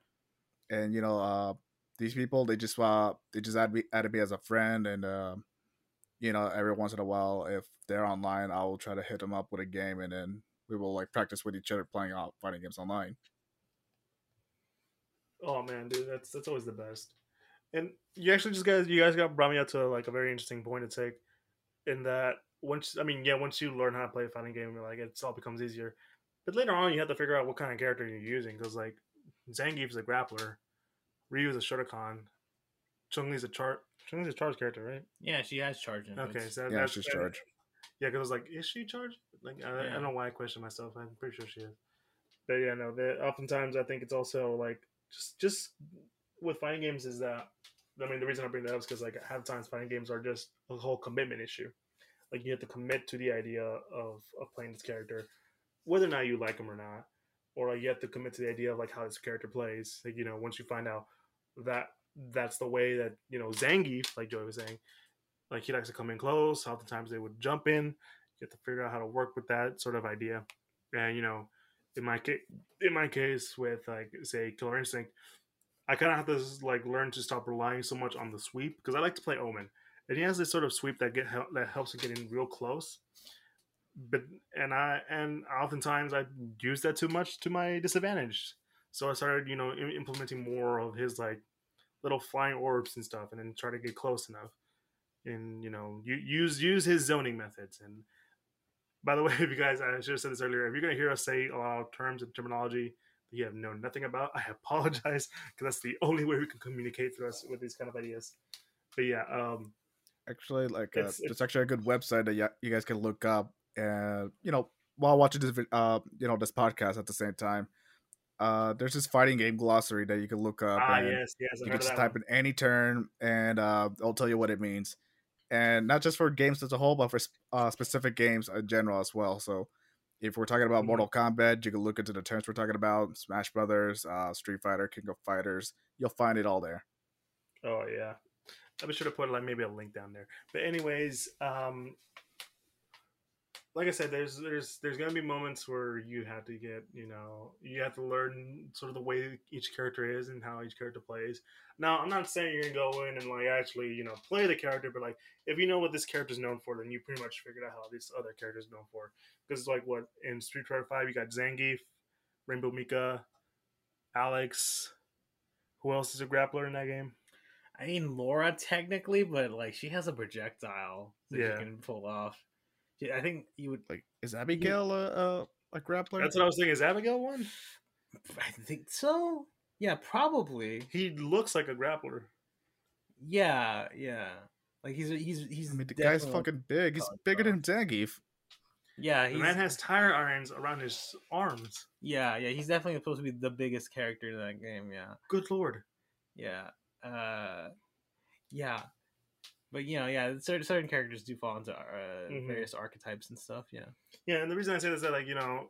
And you know, uh, these people they just uh they just add me added me as a friend, and uh, you know, every once in a while, if they're online, I will try to hit them up with a game, and then we will like practice with each other playing out fighting games online. Oh man, dude, that's that's always the best. And you actually just guys, you guys got brought me up to like a very interesting point to take. In that once, I mean, yeah, once you learn how to play a fighting game, like it's all becomes easier. But later on, you have to figure out what kind of character you're using because like Zangief's a grappler, Ryu's a Shotokan, Chung Li's a chart. Chung Li's a charge character, right? Yeah, she has charging. Okay, so Yeah, that's she's that- charged. Yeah, because I was like, is she charged? Like, I, I don't know why I question myself. I'm pretty sure she is. But yeah, no. That oftentimes I think it's also like just just with fighting games is that I mean the reason I bring that up is because like half times fighting games are just a whole commitment issue. Like you have to commit to the idea of of playing this character, whether or not you like him or not, or like you have to commit to the idea of like how this character plays. Like you know, once you find out that that's the way that you know Zangief, like Joey was saying, like he likes to come in close. Oftentimes they would jump in. You have to figure out how to work with that sort of idea. And you know, in my case, in my case with like say Killer Instinct, I kind of have to like learn to stop relying so much on the sweep because I like to play Omen, and he has this sort of sweep that get that helps him get in real close. But and I and oftentimes I use that too much to my disadvantage. So I started, you know, implementing more of his like little flying orbs and stuff, and then try to get close enough, and you know, use use his zoning methods. And by the (laughs) way, if you guys, I should have said this earlier, if you're gonna hear us say a lot of terms and terminology that you have known nothing about, (laughs) I apologize because that's the only way we can communicate through us with these kind of ideas. But yeah, um, actually, like uh, it's, it's actually a good website that you guys can look up, and you know, while watching this, uh, you know, this podcast at the same time uh, there's this fighting game glossary that you can look up. Ah, yes, yes. i you can just type one. in any term, and uh, it'll tell you what it means. And not just for games as a whole, but for uh, specific games in general as well. So, if we're talking about mm-hmm. Mortal Kombat, you can look into the terms we're talking about: Smash Brothers, uh, Street Fighter, King of Fighters. You'll find it all there. Oh yeah, I be sure to put like maybe a link down there. But anyways, um, like I said, there's there's there's gonna be moments where you have to get you know you have to learn sort of the way each character is and how each character plays. Now, I'm not saying you're gonna go in and like actually you know play the character, but like if you know what this character is known for, then you pretty much figured out how this other character is known for. Because like what in Street Fighter Five, you got Zangief, Rainbow Mika, Alex. Who else is a grappler in that game? I mean Laura technically, but like she has a projectile that yeah. you can pull off. Yeah, I think you would like. Is Abigail you, a, a a grappler? That's what I was thinking. Is Abigail one? I think so. Yeah, probably. He looks like a grappler. Yeah, yeah. Like he's he's he's. I mean, the guy's fucking big. He's bigger than Zangief. Yeah, the man has tire irons around his arms. Yeah, yeah. He's definitely supposed to be the biggest character in that game. Yeah. Good lord. Yeah. Uh, yeah but you know, yeah, certain certain characters do fall into uh, mm-hmm. various archetypes and stuff. Yeah, yeah, and the reason I say this is that, like, you know,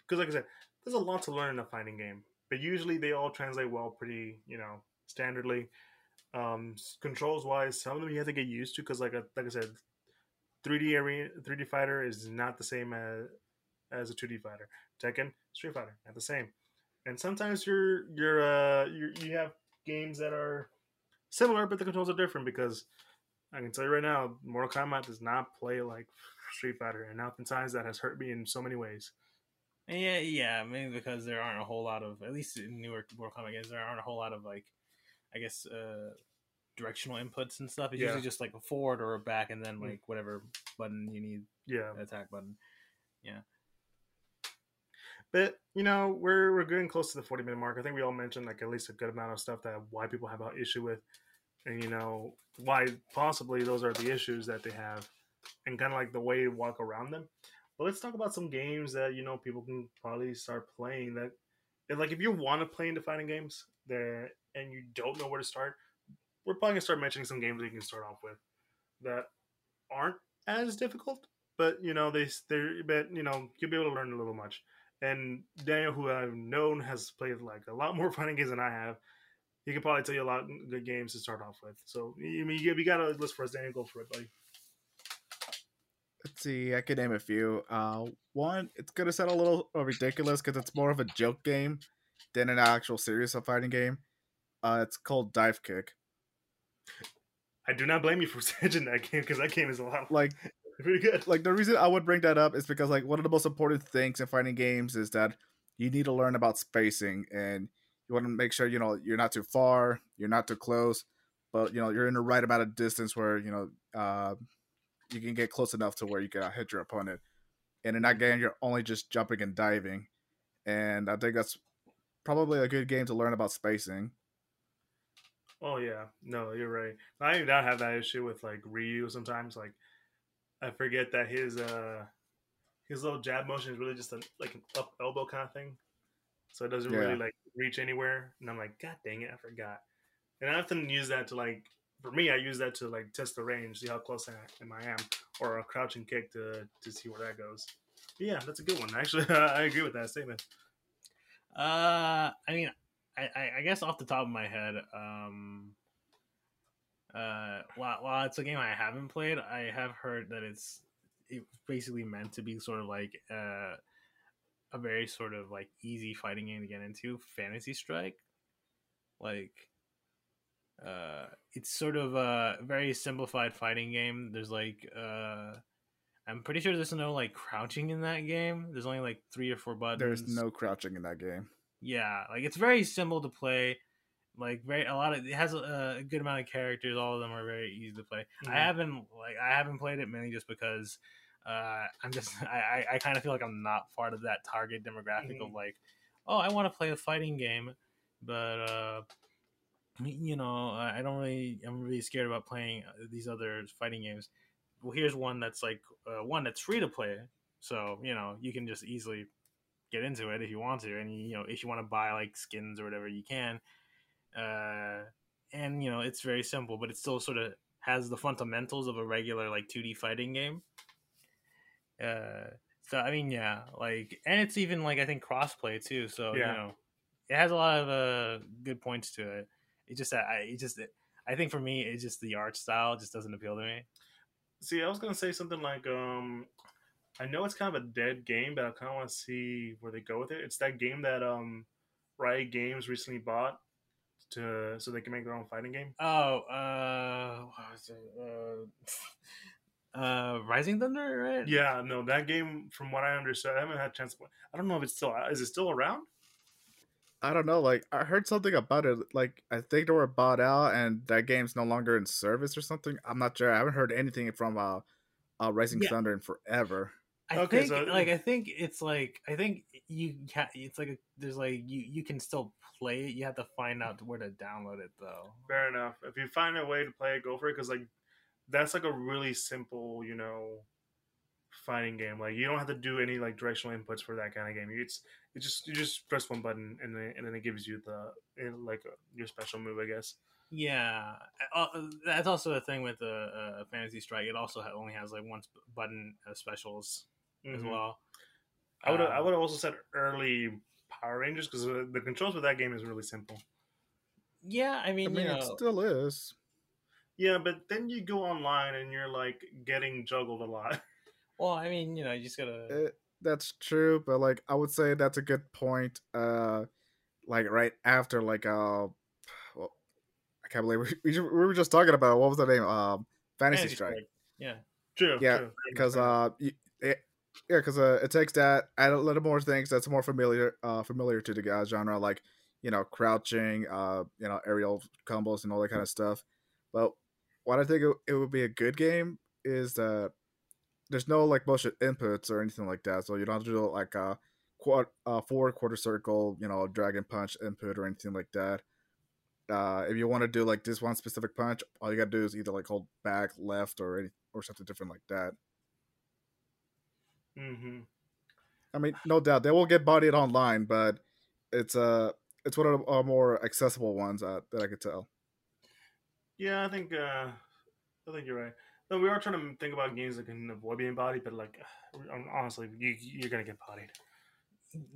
because like I said, there's a lot to learn in a fighting game, but usually they all translate well, pretty, you know, standardly. Um, controls wise, some of them you have to get used to because, like, a, like I said, 3D arena, 3D fighter is not the same as as a 2D fighter. Tekken, Street Fighter, not the same. And sometimes you're you're uh you you have games that are similar, but the controls are different because I can tell you right now, Mortal Kombat does not play like Street Fighter, and oftentimes that has hurt me in so many ways. Yeah, yeah, maybe because there aren't a whole lot of, at least in newer Mortal Kombat games, there aren't a whole lot of like, I guess, uh, directional inputs and stuff. It's yeah. usually just like a forward or a back, and then mm. like whatever button you need. Yeah, attack button. Yeah. But you know, we're we're getting close to the forty minute mark. I think we all mentioned like at least a good amount of stuff that why people have an issue with, and you know why possibly those are the issues that they have, and kind of like the way to walk around them. But let's talk about some games that you know people can probably start playing. That, like if you want to play into fighting games, there and you don't know where to start, we're probably gonna start mentioning some games that you can start off with that aren't as difficult, but you know they they but you know you'll be able to learn a little much. And Daniel, who I've known has played like a lot more (laughs) fighting games than I have, he can probably tell you a lot of good games to start off with. So, I mean, you, got a list for us, Daniel. Go for it, buddy. Let's see. I can name a few. Uh, one, it's gonna sound a little ridiculous because it's more of a joke game than an actual serious fighting game. Uh, it's called Dive Kick. I do not blame you for (laughs) mentioning that game because that game is a lot like (laughs) Pretty good. Like the reason I would bring that up is because like one of the most important things in fighting games is that you need to learn about spacing and you want to make sure you know you're not too far, you're not too close, but you know you're in the right amount of distance where you know uh, you can get close enough to where you can hit your opponent. And in that game, you're only just jumping and diving, and I think that's probably a good game to learn about spacing. Oh yeah, no, you're right. I even have that issue with like Ryu sometimes. Like I forget that his uh his little jab motion is really just a, like an up elbow kind of thing, so it doesn't yeah. really like reach anywhere. And I'm like, God dang it, I forgot. And I often use that to like, for me, I use that to like test the range, see how close I am, I am or a crouching kick to to see where that goes. But yeah, that's a good one. Actually, (laughs) I agree with that statement. Uh, I mean, I, I guess off the top of my head, um, Uh, while while it's a game I haven't played, I have heard that it's it's basically meant to be sort of like uh, a very sort of like easy fighting game to get into. Fantasy Strike, like uh it's sort of a very simplified fighting game there's like uh i'm pretty sure there's no like crouching in that game there's only like three or four buttons There's no crouching in that game. yeah like it's very simple to play like very a lot of it has a, a good amount of characters all of them are very easy to play i Mhm. haven't like i haven't played it mainly just because uh i'm just (laughs) i i, I kind of feel like i'm not part of that target demographic of Mhm. like oh i want to play a fighting game but uh you know i I don't really i'm really scared about playing uh, these other fighting games well here's one that's like uh, one that's free to play so you know you can just easily get into it if you want to and you know if you want to buy like skins or whatever you can uh and you know it's very simple but it still sort of has the fundamentals of a regular like 2d fighting game uh so i mean yeah like and it's even like i think crossplay too so Yeah. you know it has a lot of uh good points to it it just i it just i think for me it's just the art style just doesn't appeal to me See, I was gonna say something like, um, I know it's kind of a dead game, but I kind of want to see where they go with it. It's that game that um, Riot Games recently bought to so they can make their own fighting game. oh uh what was it uh (laughs) uh rising thunder right Yeah, no, that game, from what I understood, I haven't had a chance to play. I don't know if it's still is it still around. I don't know. Like I heard something about it. Like I think they were bought out, and that game's no longer in service or something. I'm not sure. I haven't heard anything from uh, uh Rising Yeah. Thunder in forever. I Okay, think so- like I think it's like I think you can it's like a, there's like you you can still play it. You have to find out where to download it though. Fair enough. If you find a way to play it, go for it. Because like that's like a really simple, you know, fighting game. Like you don't have to do any like directional inputs for that kind of game. It's it just you just press one button and then and then it gives you the like uh, your special move, I guess. Yeah, uh, that's also a thing with the uh, Fantasy Strike. It also ha- only has like one button uh, specials as Mhm. well. I would I Um, would have also said early Power Rangers because the controls with that game is really simple. Yeah, I I mean, mean, you know, it still is. Yeah, but then you go online and you're like getting juggled a lot. (laughs) well, I mean, you know, you just gotta. It, that's true, but like I would say that's a good point. Uh, like right after like uh, well, I can't believe we, (laughs) we, we were just talking about what was the name? Um, Fantasy, Strike. Yeah, True. Yeah, because uh, y- it, yeah, because uh, it takes that add a little more things that's more familiar, uh, familiar to the uh, genre, like you know, crouching, uh, you know, aerial combos and all that kind of stuff. But what I think it, it would be a good game is that there's no like motion inputs or anything like that, so you don't have to do like a quad, forward quarter circle, you know, dragon punch input or anything like that. Uh, if you want to do like this one specific punch, all you gotta do is either like hold back, left, or any, or something different like that. Hmm I mean, no doubt they will get bodied online, but it's uh it's one of the uh, more accessible ones uh, that I could tell. Yeah, I think uh, I think you're right. No, we are trying to think about games that can avoid being bodied, but like (sighs) honestly, you you're gonna get bodied.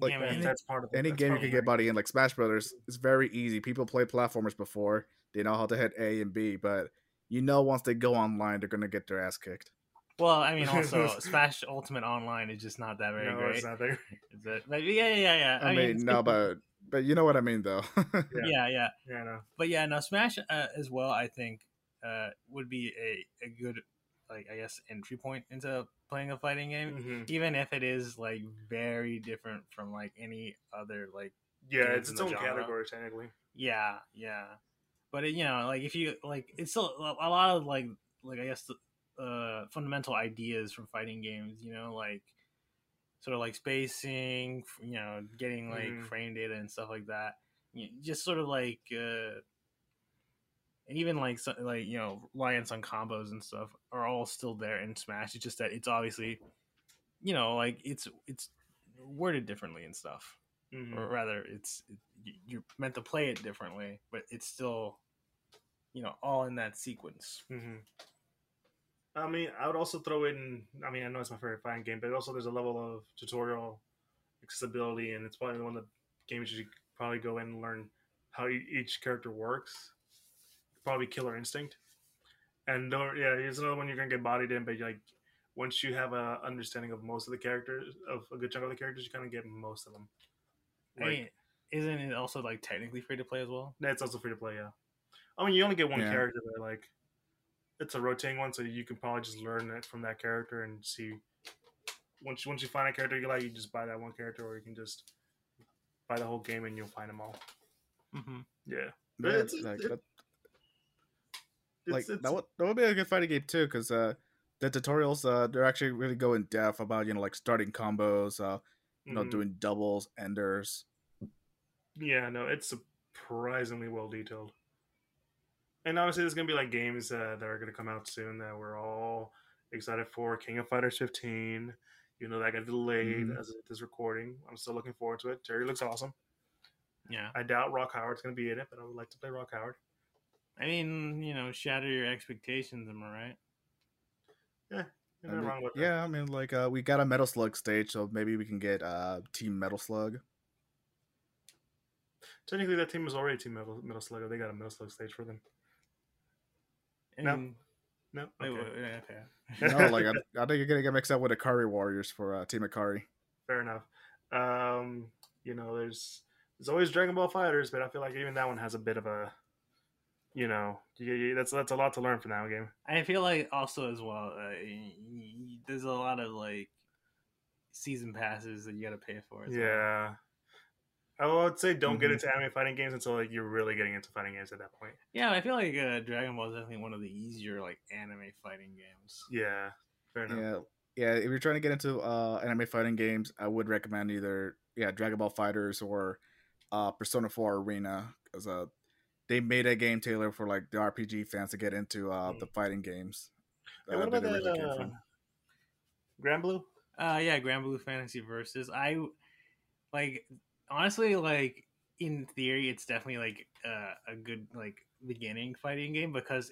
Like, yeah, any- that's part of the, Any game you can get body in, like Smash Brothers, it's very easy. People play platformers before; they know how to hit A and B, but you know once they go online, they're gonna get their ass kicked. Well, I mean, also (laughs) Smash Ultimate Online is just not that very no, great. it's not there. Is it? But yeah, yeah, yeah, yeah. I, mean, no, but but you know what I mean, though. (laughs) yeah, yeah. Yeah, no. but yeah, no, Smash uh, as well. I think uh, would be a, a good, like I guess, entry point into playing a fighting game, hmm even if it is like very different from like any other like. Yeah, Games it's in its own genre. category technically. Yeah, yeah, but it, you know, like if you like, it's still a lot of like, like I guess, uh, fundamental ideas from fighting games. You know, like sort of like spacing, you know, getting like Mhm. frame data and stuff like that. You just sort of like. uh and even like so, like you know reliance on combos and stuff are all still there in Smash. It's just that it's obviously, you know, like it's it's worded differently and stuff, Mhm. or rather, it's it, you're meant to play it differently, but it's still, you know, all in that sequence. hmm I mean, I would also throw in. I mean, I know it's my favorite fighting game, but also there's a level of tutorial accessibility, and it's probably one of the games you should probably go in and learn how e- each character works. Probably Killer Instinct. And don't yeah, here's another one you're gonna get bodied in, but like once you have a understanding of most of the characters of a good chunk of the characters, you kind of get most of them. I mean, isn't it also like technically free to play as well? That's also free to play, yeah. I mean, you only get one Yeah. character, but like, it's a rotating one, so you can probably just learn it from that character and see. Once once you find a character you like, you just buy that one character, or you can just buy the whole game and you'll find them all. Mm-hmm. Yeah, Yeah, it's- like, it- that, like it's, that would that would be a good fighting game too, because uh, the tutorials uh, they're actually really go in depth about you know like starting combos, uh, you know mhm. doing doubles, enders. Yeah, no, it's surprisingly well detailed. And obviously, there's gonna be like games uh, that are gonna come out soon that we're all excited for. King of Fighters 15. You know that got delayed Mhm. as of this recording. I'm still looking forward to it. Terry looks awesome. Yeah. I doubt Rock Howard's gonna be in it, but I would like to play Rock Howard. I mean, you know, shatter your expectations. Am I right? There's I mean, wrong with yeah, I mean like uh, we got a Metal Slug stage, so maybe we can get uh, Team Metal Slug. Technically, that team was already Team Metal, Metal Slug. They got a Metal Slug stage for them. I No. mean, No, wait, okay. wait, wait, okay. no, (laughs) like I, I think you're gonna get mixed up with the Ikari Warriors for uh, Team Ikari. fair enough. Um, you know, there's there's always Dragon Ball FighterZ, but I feel like even that one has a bit of a, you know, you, you, that's that's a lot to learn from that game. I feel like also as well, uh, y- y- there's a lot of like season passes that you got to pay for. As well. Yeah, I would say don't get Mhm. into anime fighting games until like you're really getting into fighting games at that point. Yeah, I feel like uh, Dragon Ball is definitely one of the easier like anime fighting games. Yeah, fair enough. Yeah, yeah. If you're trying to get into uh, anime fighting games, I would recommend either yeah Dragon Ball FighterZ or uh, Persona 4 Arena because uh, they made a game tailored for like the RPG fans to get into uh, Mm. the fighting games. Hey, what uh, about that that? originally came Uh. Granblue? Uh, yeah, Granblue Fantasy Versus. I like honestly like in theory, it's definitely like uh, a good like beginning fighting game because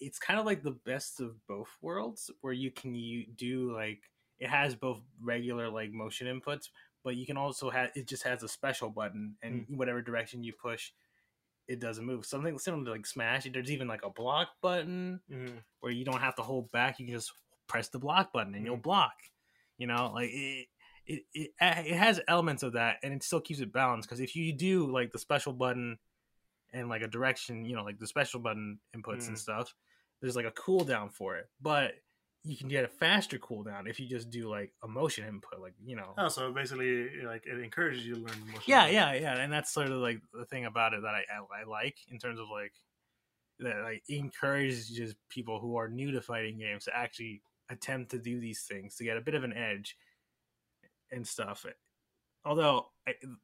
it's kind of like the best of both worlds where you can you do like it has both regular like motion inputs but you can also have it just has a special button and whatever direction you push it doesn't move something similar to like smash there's even like a block button Mhm. where you don't have to hold back you can just press the block button and you'll Mhm. block you know like it it, it it has elements of that and it still keeps it balanced because if you do like the special button and like a direction you know like the special button inputs Mm. and stuff there's like a cooldown for it but you can get a faster cooldown if you just do like a motion input like you know Oh, so basically, like it encourages you to learn motion. yeah control. yeah yeah and that's sort of like the thing about it that i i, I like in terms of like that like encourages just people who are new to fighting games to actually attempt to do these things to get a bit of an edge and stuff. Although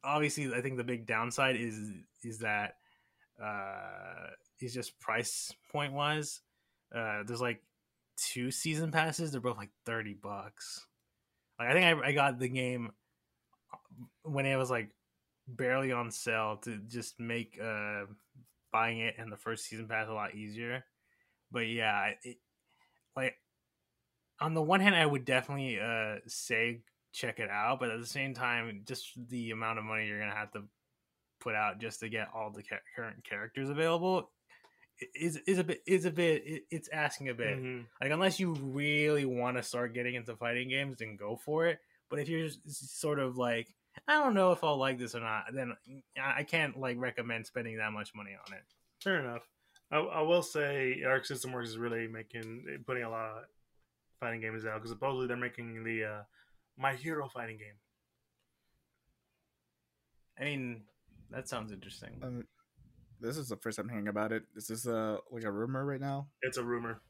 obviously i think the big downside is is that uh is just price point wise uh there's like two season passes. They're both like 30 bucks. Like i think i, I got the game when it was like barely on sale to just make uh buying it and the first season pass a lot easier. But yeah it, like on the one hand i would definitely uh say check it out but at the same time just the amount of money you're gonna have to put out just to get all the ca- current characters available is is a bit is a bit it's asking a bit Mhm. like unless you really want to start getting into fighting games, then go for it. But if you're sort of like, I don't know if I'll like this or not, then I I can't like recommend spending that much money on it. Fair enough. I, I will say Arc System Works is really making putting a lot of fighting games out because supposedly they're making the uh, My Hero fighting game. I mean, that sounds interesting. Um, this is the first time hearing about it. Is this uh, like a rumor right now? It's a rumor.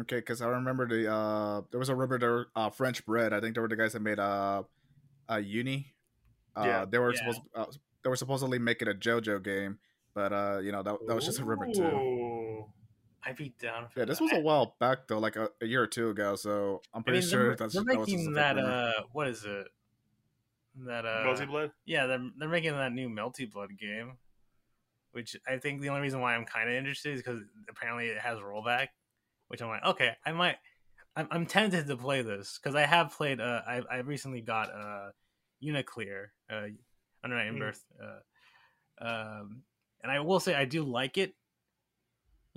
Okay, because I remember the uh, there was a rumor there uh, French bread. I think they were the guys that made uh, uh Uni. Uh, Yeah. they were Yeah. supposed uh, they were supposedly making a JoJo game, but uh, you know that that was just a rumor too. Ooh. I'd be down for Yeah, this that. was a while back though, like a, a year or two ago. So I'm I pretty mean, sure they're, that's they're that was just a making fake that. Uh, what is it? That uh, Melty Blood. yeah, they're they're making that new Melty Blood game, which I think the only reason why I'm kind of interested is because apparently it has rollback, which I'm like, okay, I might, I'm, I'm tempted to play this because I have played. Uh, I I recently got uh, Uniclear, uh, Under Night in Mm. Birth, uh, um, and I will say I do like it.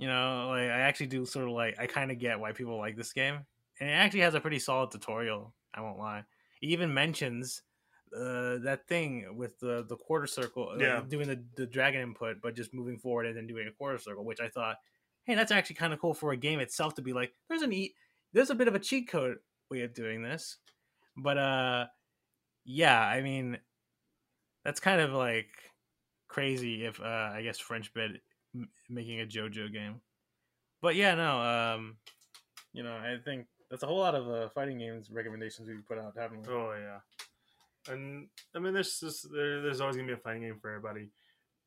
You know, like I actually do sort of like I kind of get why people like this game, and it actually has a pretty solid tutorial. I won't lie. It even mentions uh, that thing with the the quarter circle, like, Yeah. doing the the dragon input, but just moving forward and then doing a quarter circle, which I thought, hey, that's actually kind of cool for a game itself to be like, there's an e, there's a bit of a cheat code way of doing this, but uh, yeah, I mean, that's kind of like crazy if uh, I guess French m- making a JoJo game, but yeah, no, um, you know, I think that's a whole lot of uh, fighting games recommendations we put out, haven't we? Oh yeah, and I mean, there's just there, there's always gonna be a fighting game for everybody.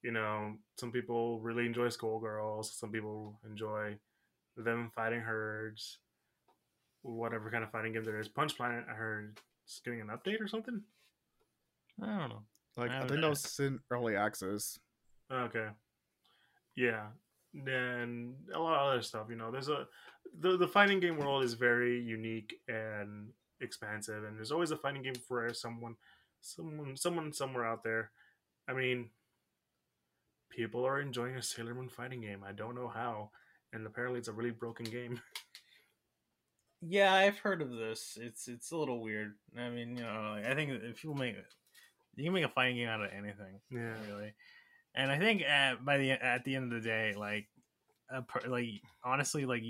You know, some people really enjoy Skullgirls. Some people enjoy them fighting herds. Whatever kind of fighting game there is. Punch Planet, I heard, is getting an update or something. I don't know. Like I I think that was in early access. Okay. Yeah. And a lot of other stuff, you know. There's a the the fighting game world is very unique and expansive and there's always a fighting game for someone someone someone somewhere out there. I mean people are enjoying a Sailor Moon fighting game. I don't know how. And apparently it's a really broken game. (laughs) Yeah, I've heard of this. It's it's a little weird. I mean, you know, like, I think if people make you can make a fighting game out of anything, Yeah. really. And I think at by the at the end of the day, like, a per, like honestly, like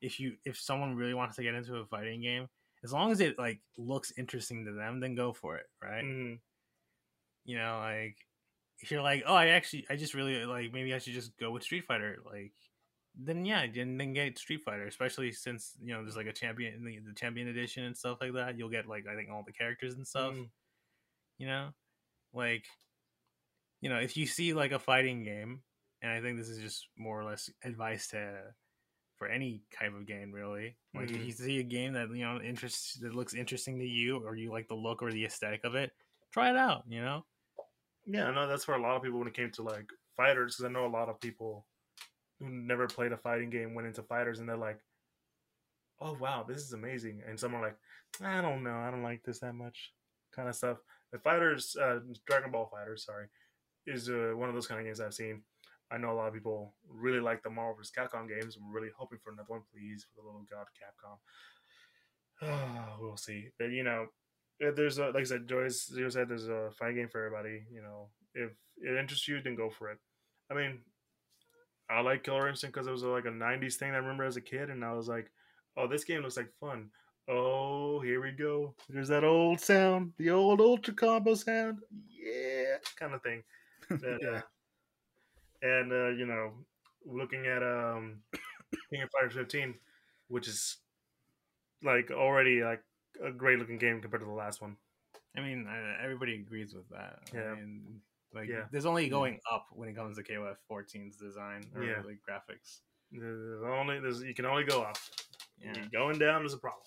if you if someone really wants to get into a fighting game, as long as it like looks interesting to them, then go for it, right? Mhm. You know, like if you're like, oh, I actually, I just really like, maybe I should just go with Street Fighter, like, then yeah, then, then get Street Fighter, especially since you know there's like a champion, the, the champion edition and stuff like that. You'll get like I think all the characters and stuff. Mhm. You know, like, you know, if you see like a fighting game, and I think this is just more or less advice to for any type of game, really. Like if Mhm. you see a game that you know interests that looks interesting to you, or you like the look or the aesthetic of it, try it out. You know. Yeah, I know that's for a lot of people when it came to like fighters, because I know a lot of people who never played a fighting game went into fighters and they're like, "Oh wow, this is amazing," and some are like, "I don't know, I don't like this that much," kind of stuff. The fighters, uh, Dragon Ball FighterZ, sorry, is uh, one of those kind of games I've seen. I know a lot of people really like the Marvel vs. Capcom games. I'm really hoping for another one, please, for the little god Capcom. (sighs) we'll see, but you know, uh, there's a, like I said, Joyce Zero said there's a fighting game for everybody. You know, if it interests you, then go for it. I mean, I like Killer Instinct because it was like a '90s thing I remember as a kid, and I was like, "Oh, this game looks like fun." Oh, here we go. There's that old sound, the old Ultra Combo sound, yeah, kind of thing. That, Yeah. and uh, you know, looking at um, King of Fighters 15, which is like already like a great looking game compared to the last one. I mean, uh, everybody agrees with that. Yeah. I mean, like, Yeah. there's only going up when it comes to KOF 14's design or Yeah. like graphics. There's only there's you can only go up. Yeah. Going down is a problem.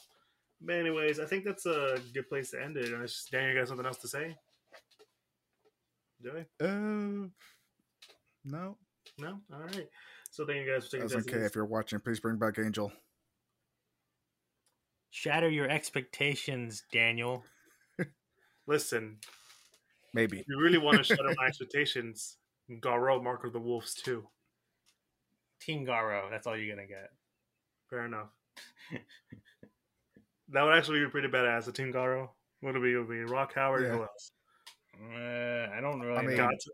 But anyways, I think that's a good place to end it. Unless you got something else to say? Joey? Uh, no, No? All right. So thank you guys for taking that's this. okay. If you're watching, please bring back Angel. Shatter your expectations, Daniel. (laughs) Listen, Maybe. if you really want to (laughs) shatter my expectations, Garou Mark of the Wolves too. Team Garou. That's all you're gonna get. Fair enough. (laughs) that would actually be pretty badass. The Team Garou. What would it be? It would be Rock Howard. Yeah. Who else? Uh, I don't really. I mean- know. Gato.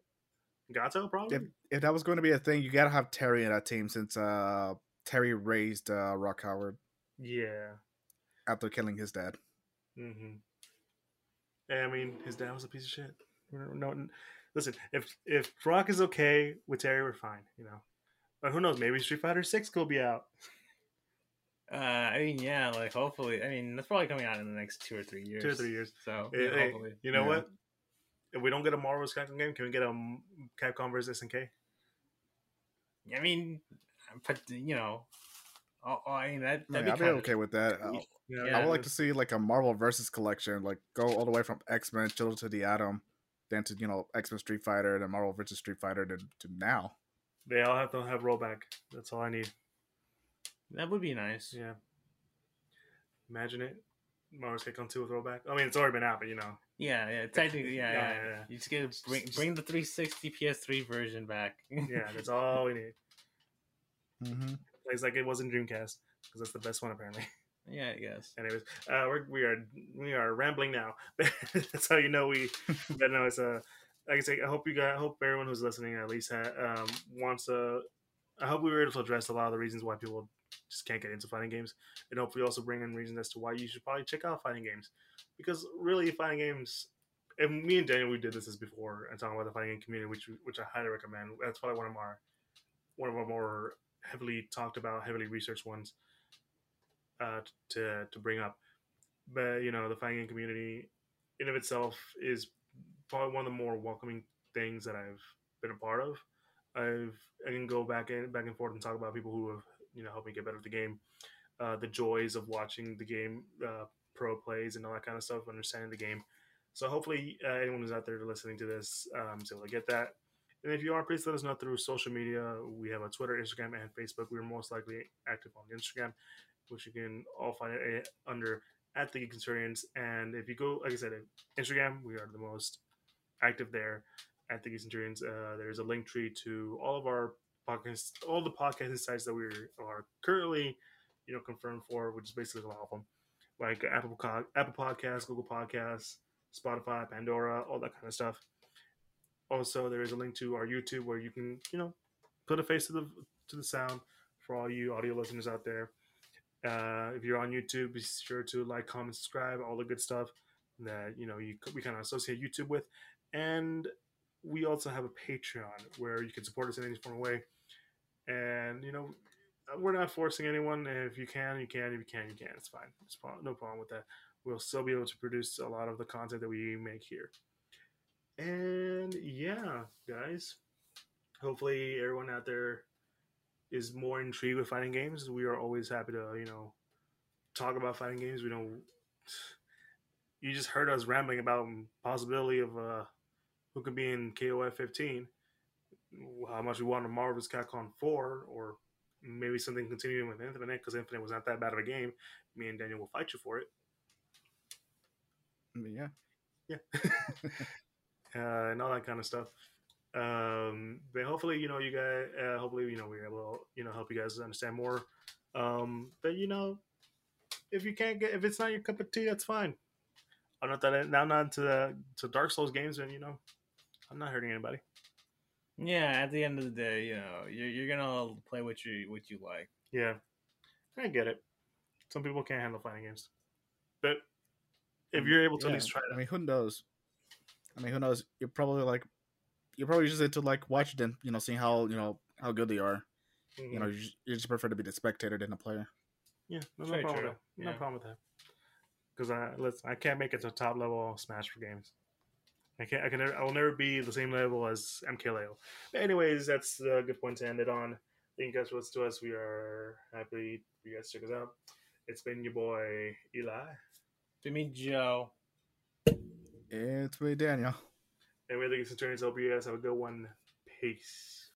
Gato, probably. If if that was going to be a thing, you gotta have Terry in that team since uh Terry raised uh, Rock Howard Yeah. after killing his dad. Mm-hmm. I mean, his dad was a piece of shit. No, listen. If if Rock is okay with Terry, we're fine. You know, but who knows? Maybe Street Fighter Six will be out. Uh, I mean, yeah, like hopefully. I mean, that's probably coming out in the next two or three years. Two or three years. So Hey, yeah, hey, hopefully. you know Yeah. what? If we don't get a Marvel vs. Capcom game, can we get a Capcom versus SNK? I mean, but you know, oh, oh, I mean that Yeah, that'd be I'd be kind okay with that. I, Yeah, Yeah. I would like to see like a Marvel versus collection, like go all the way from X Men, Children to the Atom, then to you know X Men Street Fighter, then Marvel versus Street Fighter, then to now. They all have to have rollback. That's all I need. that would be nice. Yeah. Imagine it. Marvel's vs. Capcom Two with rollback. I mean, it's already been out, but you know. Yeah, yeah, technically, yeah, Yeah, yeah. yeah, yeah. You just get to bring bring the 360 PS3 version back. (laughs) Yeah, that's all we need. Mm-hmm. It's like it wasn't Dreamcast because that's the best one apparently. (laughs) Yeah, I guess. Anyways, uh, we're, we are we are rambling now. (laughs) that's how you know we. but no, it's a. like I say, I hope you guys, I hope everyone who's listening at least ha, um, wants to. I hope we were able to address a lot of the reasons why people just can't get into fighting games, and hopefully also bring in reasons as to why you should probably check out fighting games, because really fighting games. And me and Daniel, we did this as before, and talking about the fighting game community, which which I highly recommend. That's probably one of our one of our more heavily talked about, heavily researched ones uh, to to bring up. But you know, the fighting game community in of itself is probably one of the more welcoming things that I've been a part of. I've I can go back and back and forth and talk about people who have you know helped me get better at the game, uh, the joys of watching the game, uh, pro plays and all that kind of stuff, understanding the game. So hopefully uh, anyone who's out there listening to this um, is able to get that. And if you are, please let us know through social media. We have a Twitter, Instagram, and Facebook. We're most likely active on Instagram, which you can all find it uh, under at the Geek. And if you go, like I said, Instagram, we are the most active there at the Geek. Uh, there's a Linktree to all of our podcasts, all the podcasting sites that we are currently, you know, confirmed for, which is basically a lot of them, like Apple Apple Podcasts, Google Podcasts, Spotify, Pandora, all that kind of stuff. Also, there is a link to our YouTube where you can, you know, put a face to the to the sound for all you audio listeners out there. Uh, if you're on YouTube, be sure to like, comment, subscribe, all the good stuff that you know you we kind of associate YouTube with, and we also have a Patreon where you can support us in any form of way. And you know, we're not forcing anyone. If you can, you can. If you can, you can. It's fine. It's no problem with that. We'll still be able to produce a lot of the content that we make here. And yeah, guys, hopefully everyone out there is more intrigued with fighting games. We are always happy to, you know, talk about fighting games. We don't. You just heard us rambling about possibility of uh, who could be in KOF 15, how much we want a Marvel's Capcom 4, or maybe something continuing with Infinite because Infinite was not that bad of a game. Me and Daniel will fight you for it. Yeah. Yeah. (laughs) uh, and all that kind of stuff. Um, but hopefully, you know, you guys, uh, hopefully, you know, we're able to, you know, help you guys understand more. Um, but you know, if you can't get, if it's not your cup of tea, that's fine. I'm not that, I'm not into the, to Dark Souls games, and you know, I'm not hurting anybody. Yeah, at the end of the day, you know, you're, you're gonna play what you what you like. Yeah, I get it. Some people can't handle fighting games, but if um, you're able to Yeah, at least try I mean, who knows? I mean, who knows? You're probably like, you're probably just into like watching them, you know, seeing how you know how good they are. You know, mm-hmm. you just, you just prefer to be the spectator than the player. yeah, no, no problem with that. No Yeah. problem with that. Because I listen, I can't make it to top level Smash for games. I can't. I can. Never, I will never be the same level as MKLeo. But anyways, that's a good point to end it on. Thank you guys for listening to us. We are happy for you guys to check us out. It's been your boy Eli, To me, Joe. It's me, Daniel. and we're the Centurions. Hope you guys have a good one. Peace.